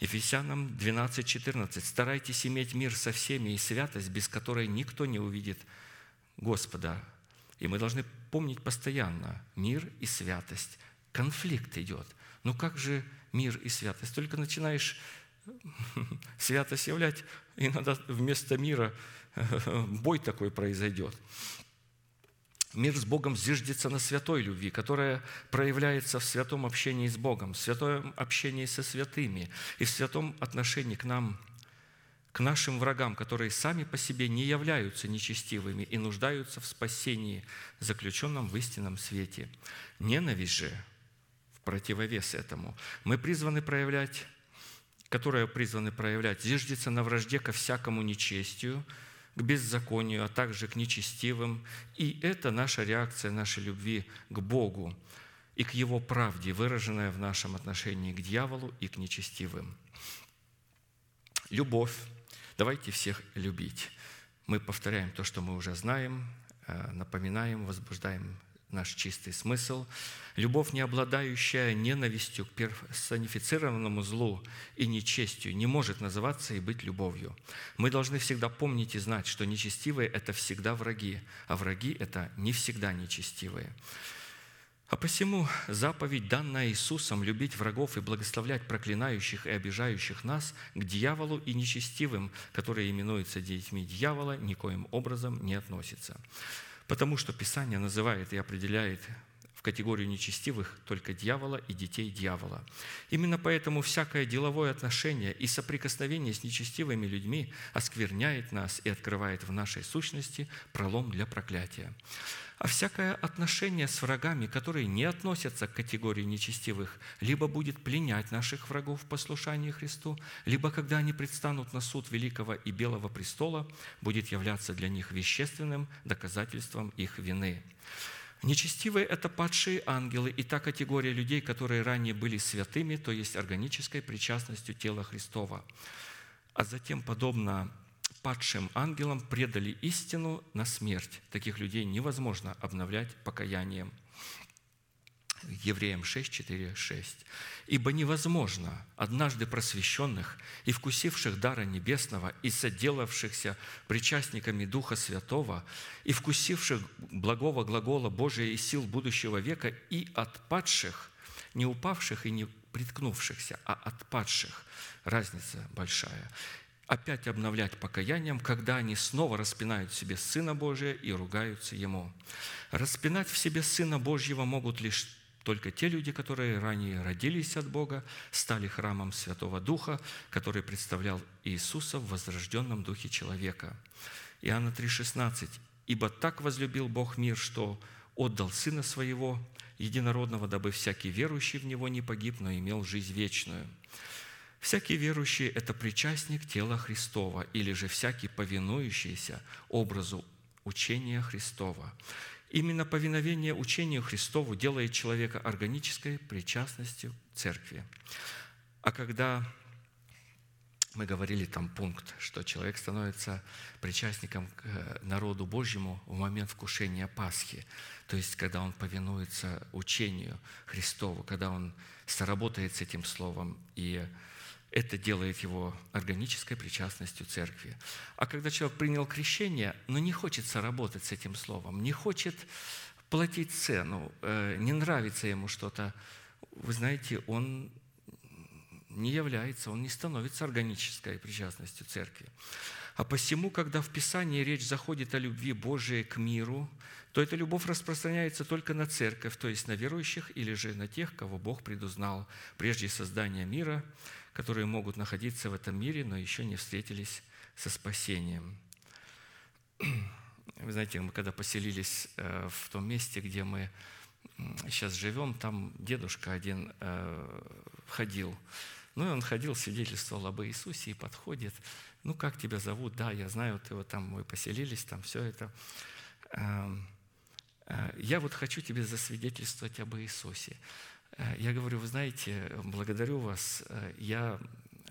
Ефесянам 12, 14. «Старайтесь иметь мир со всеми и святость, без которой никто не увидит Господа». И мы должны помнить постоянно мир и святость. Конфликт идет. Ну как же мир и святость? Только начинаешь (laughs) святость являть, и надо вместо мира бой такой произойдет. Мир с Богом зиждется на святой любви, которая проявляется в святом общении с Богом, в святом общении со святыми и в святом отношении к нам, к нашим врагам, которые сами по себе не являются нечестивыми и нуждаются в спасении, заключенном в истинном свете. Ненависть же противовес этому мы призваны проявлять, которая призваны проявлять, зиждется на вражде ко всякому нечестию – к беззаконию, а также к нечестивым. И это наша реакция нашей любви к Богу и к Его правде, выраженная в нашем отношении к дьяволу и к нечестивым. Любовь. Давайте всех любить. Мы повторяем то, что мы уже знаем, э, напоминаем, возбуждаем наш чистый смысл. Любовь, не обладающая ненавистью к персонифицированному злу и нечестию, не может называться и быть любовью. Мы должны всегда помнить и знать, что нечестивые – это всегда враги, а враги – это не всегда нечестивые. А посему заповедь, данная Иисусом, любить врагов и благословлять проклинающих и обижающих нас к дьяволу и нечестивым, которые именуются детьми дьявола, никоим образом не относится. Потому что Писание называет и определяет в категорию нечестивых только дьявола и детей дьявола. Именно поэтому всякое деловое отношение и соприкосновение с нечестивыми людьми оскверняет нас и открывает в нашей сущности пролом для проклятия. А всякое отношение с врагами, которые не относятся к категории нечестивых, либо будет пленять наших врагов в послушании Христу, либо, когда они предстанут на суд Великого и Белого престола, будет являться для них вещественным доказательством их вины. Нечестивые – это падшие ангелы и та категория людей, которые ранее были святыми, то есть органической причастностью тела Христова. А затем, подобно падшим ангелам предали истину на смерть. Таких людей невозможно обновлять покаянием. Евреям 6, 4, 6. «Ибо невозможно однажды просвещенных и вкусивших дара небесного и соделавшихся причастниками Духа Святого и вкусивших благого глагола Божия и сил будущего века и отпадших, не упавших и не приткнувшихся, а отпадших». Разница большая опять обновлять покаянием, когда они снова распинают в себе Сына Божия и ругаются Ему. Распинать в себе Сына Божьего могут лишь только те люди, которые ранее родились от Бога, стали храмом Святого Духа, который представлял Иисуса в возрожденном Духе человека. Иоанна 3,16. «Ибо так возлюбил Бог мир, что отдал Сына Своего, единородного, дабы всякий верующий в Него не погиб, но имел жизнь вечную». Всякий верующий – это причастник тела Христова, или же всякий повинующийся образу учения Христова. Именно повиновение учению Христову делает человека органической причастностью церкви. А когда мы говорили там пункт, что человек становится причастником к э, народу Божьему в момент вкушения Пасхи, то есть когда он повинуется учению Христову, когда он соработает с этим словом и это делает его органической причастностью церкви. А когда человек принял крещение, но не хочется работать с этим словом, не хочет платить цену, э, не нравится ему что-то, вы знаете, он не является, он не становится органической причастностью церкви. А посему, когда в Писании речь заходит о любви Божией к миру, то эта любовь распространяется только на церковь, то есть на верующих или же на тех, кого Бог предузнал прежде создания мира – которые могут находиться в этом мире, но еще не встретились со спасением. (clears throat) Вы знаете, мы когда поселились э, в том месте, где мы сейчас живем, там дедушка один э, ходил Ну, и он ходил, свидетельствовал об Иисусе и подходит. Ну, как тебя зовут? Да, я знаю, ты вот там, вы поселились, там все это. Эм, э, я вот хочу тебе засвидетельствовать об Иисусе. Э, я говорю, вы знаете, благодарю вас, э, я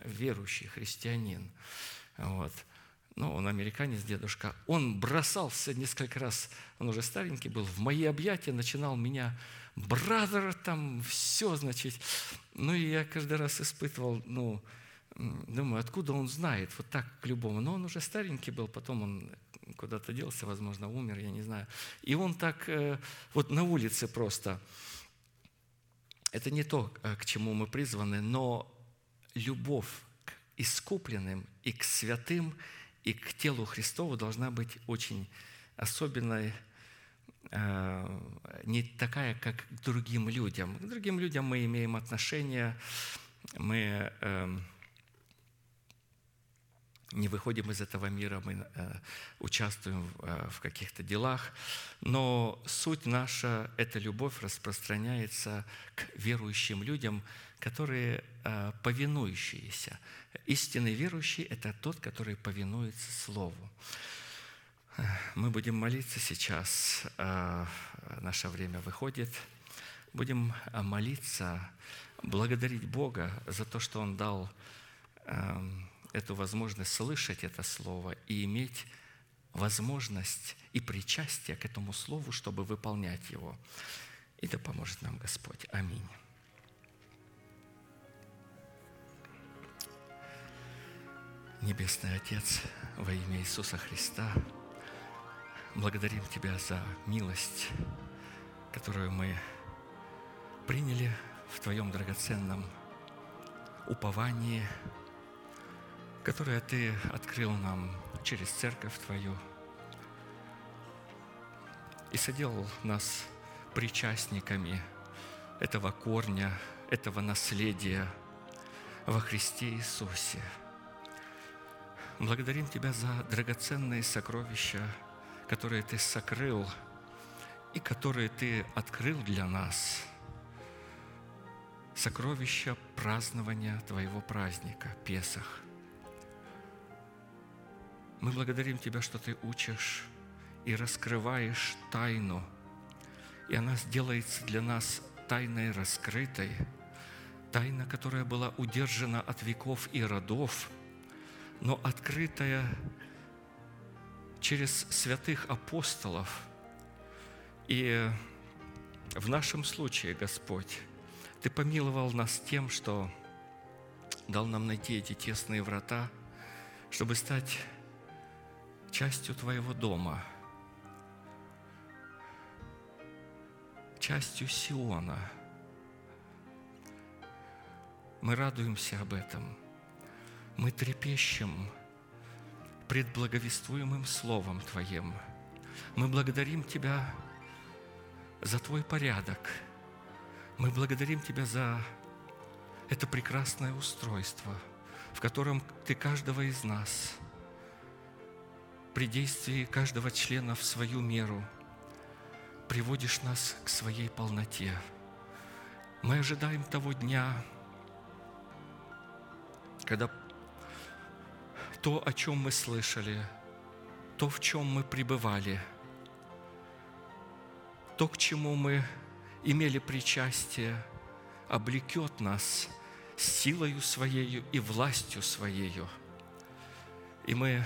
верующий христианин. Вот. Ну, он американец, дедушка. Он бросался несколько раз, он уже старенький был, в мои объятия начинал меня, бразер, там, все, значит. Ну, и я каждый раз испытывал, ну, думаю, откуда он знает, вот так к любому. Но он уже старенький был, потом он куда-то делся, возможно, умер, я не знаю. И он так э, вот на улице просто. Это не то, э, к чему мы призваны, но любовь к искупленным и к святым, и к телу Христову должна быть очень особенной, э, не такая, как к другим людям. К другим людям мы имеем отношения, мы эм, не выходим из этого мира, мы э, участвуем э, в каких-то делах, но суть наша, эта любовь распространяется к верующим людям, которые э, повинующиеся. Истинный верующий – это тот, который повинуется Слову. Мы будем молиться сейчас, наше время выходит. Будем молиться, благодарить Бога за то, что Он дал эм, эту возможность слышать это слово и иметь возможность и причастие к этому слову, чтобы выполнять его. И да поможет нам Господь. Аминь. Небесный Отец, во имя Иисуса Христа, благодарим Тебя за милость, которую мы приняли в Твоем драгоценном уповании – которое Ты открыл нам через церковь Твою и соделал нас причастниками этого корня, этого наследия во Христе Иисусе. Благодарим Тебя за драгоценные сокровища, которые Ты сокрыл и которые Ты открыл для нас. Сокровища празднования Твоего праздника, Песах – мы благодарим Тебя, что Ты учишь и раскрываешь тайну, и она сделается для нас тайной раскрытой, тайна, которая была удержана от веков и родов, но открытая через святых апостолов. И в нашем случае, Господь, Ты помиловал нас тем, что дал нам найти эти тесные врата, чтобы стать частью Твоего дома, частью Сиона. Мы радуемся об этом. Мы трепещем пред благовествуемым Словом Твоим. Мы благодарим Тебя за Твой порядок. Мы благодарим Тебя за это прекрасное устройство, в котором Ты каждого из нас – при действии каждого члена в свою меру приводишь нас к своей полноте. Мы ожидаем того дня, когда то, о чем мы слышали, то, в чем мы пребывали, то, к чему мы имели причастие, облекет нас силою Своею и властью Своею. И мы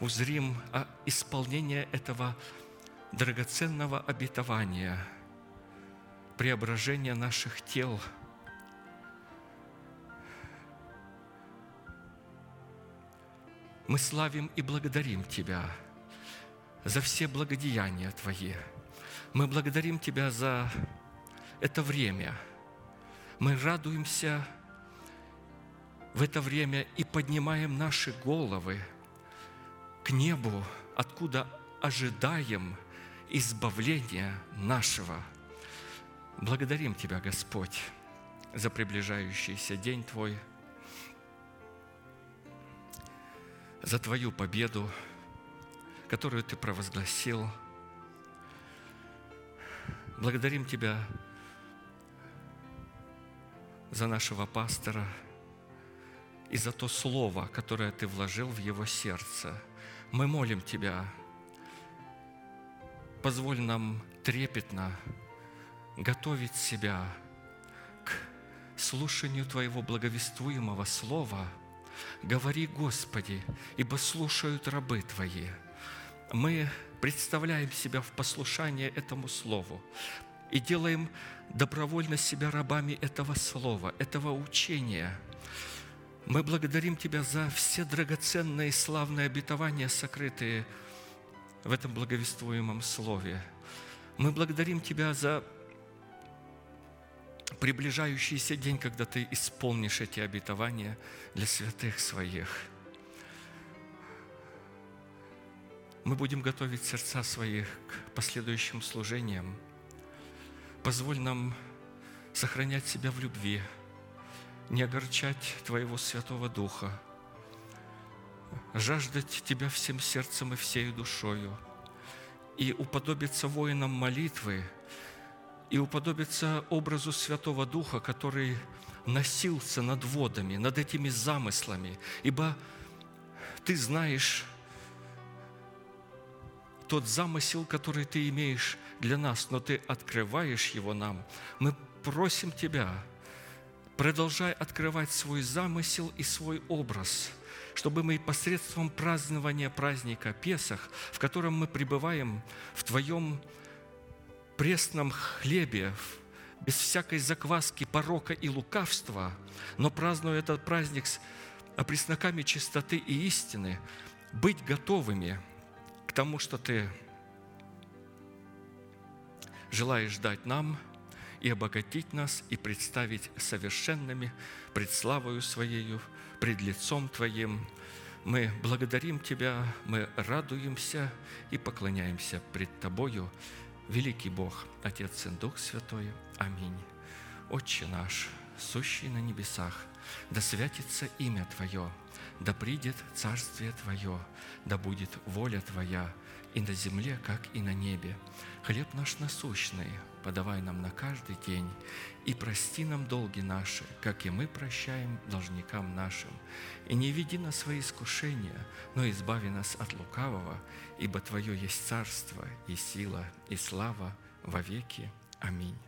узрим исполнение этого драгоценного обетования, преображения наших тел. Мы славим и благодарим Тебя за все благодеяния Твои. Мы благодарим Тебя за это время. Мы радуемся в это время и поднимаем наши головы – к небу, откуда ожидаем избавления нашего. Благодарим Тебя, Господь, за приближающийся день Твой, за Твою победу, которую Ты провозгласил. Благодарим Тебя за нашего пастора – и за то слово, которое Ты вложил в его сердце. Мы молим Тебя, позволь нам трепетно готовить себя к слушанию Твоего благовествуемого слова. Говори, Господи, ибо слушают рабы Твои. Мы представляем себя в послушание этому слову и делаем добровольно себя рабами этого слова, этого учения. Мы благодарим Тебя за все драгоценные и славные обетования, сокрытые в этом благовествуемом слове. Мы благодарим Тебя за приближающийся день, когда Ты исполнишь эти обетования для святых Своих. Мы будем готовить сердца своих к последующим служениям. Позволь нам сохранять себя в любви, не огорчать Твоего Святого Духа, жаждать Тебя всем сердцем и всей душою, и уподобиться воинам молитвы – и уподобиться образу Святого Духа, который носился над водами, над этими замыслами, ибо Ты знаешь тот замысел, который Ты имеешь для нас, но Ты открываешь его нам. Мы просим Тебя, продолжай открывать свой замысел и свой образ, чтобы мы посредством празднования праздника Песах, в котором мы пребываем в Твоем пресном хлебе, без всякой закваски, порока и лукавства, но празднуя этот праздник с пресноками чистоты и истины, быть готовыми к тому, что Ты желаешь дать нам и обогатить нас, и представить совершенными пред славою Своею, пред лицом Твоим. Мы благодарим Тебя, мы радуемся и поклоняемся пред Тобою, Великий Бог, Отец и Дух Святой. Аминь. Отче наш, сущий на небесах, да святится имя Твое, да придет Царствие Твое, да будет воля Твоя и на земле, как и на небе. Хлеб наш насущный подавай нам на каждый день, и прости нам долги наши, как и мы прощаем должникам нашим. И не веди нас свои искушения, но избави нас от лукавого, ибо Твое есть царство и сила и слава во веки. Аминь.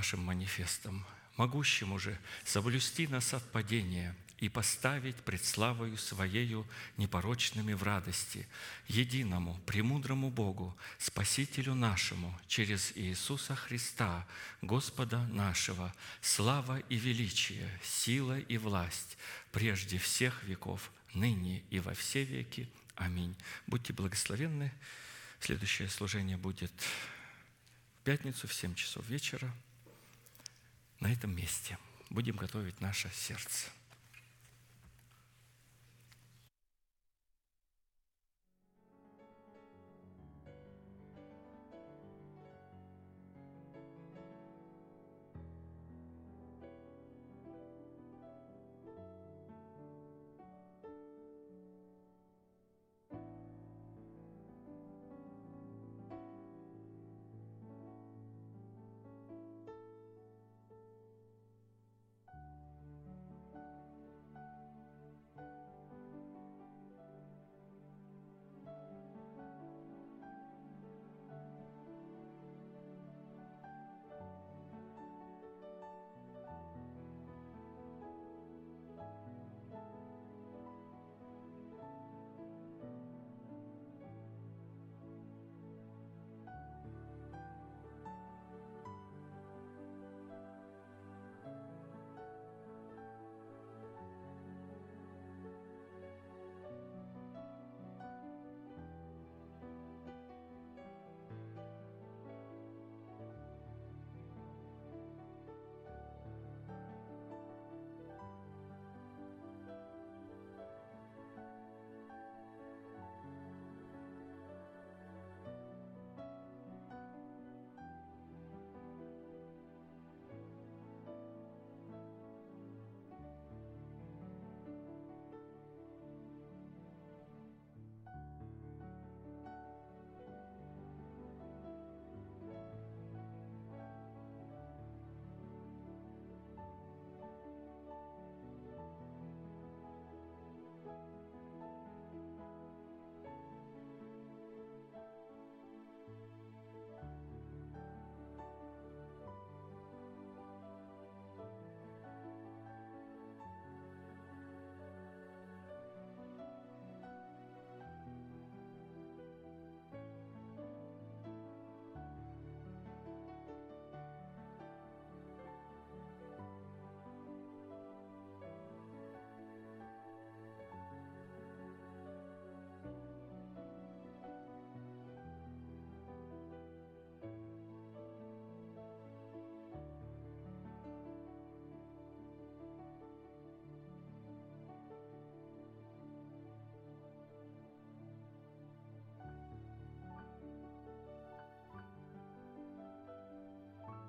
Нашим манифестом. «Могущему же соблюсти нас от падения и поставить пред славою Своею непорочными в радости, единому, премудрому Богу, Спасителю нашему, через Иисуса Христа, Господа нашего, слава и величие, сила и власть, прежде всех веков, ныне и во все веки. Аминь. Будьте благословенны. Следующее служение будет в пятницу в 7 часов вечера на этом месте. Будем готовить наше сердце.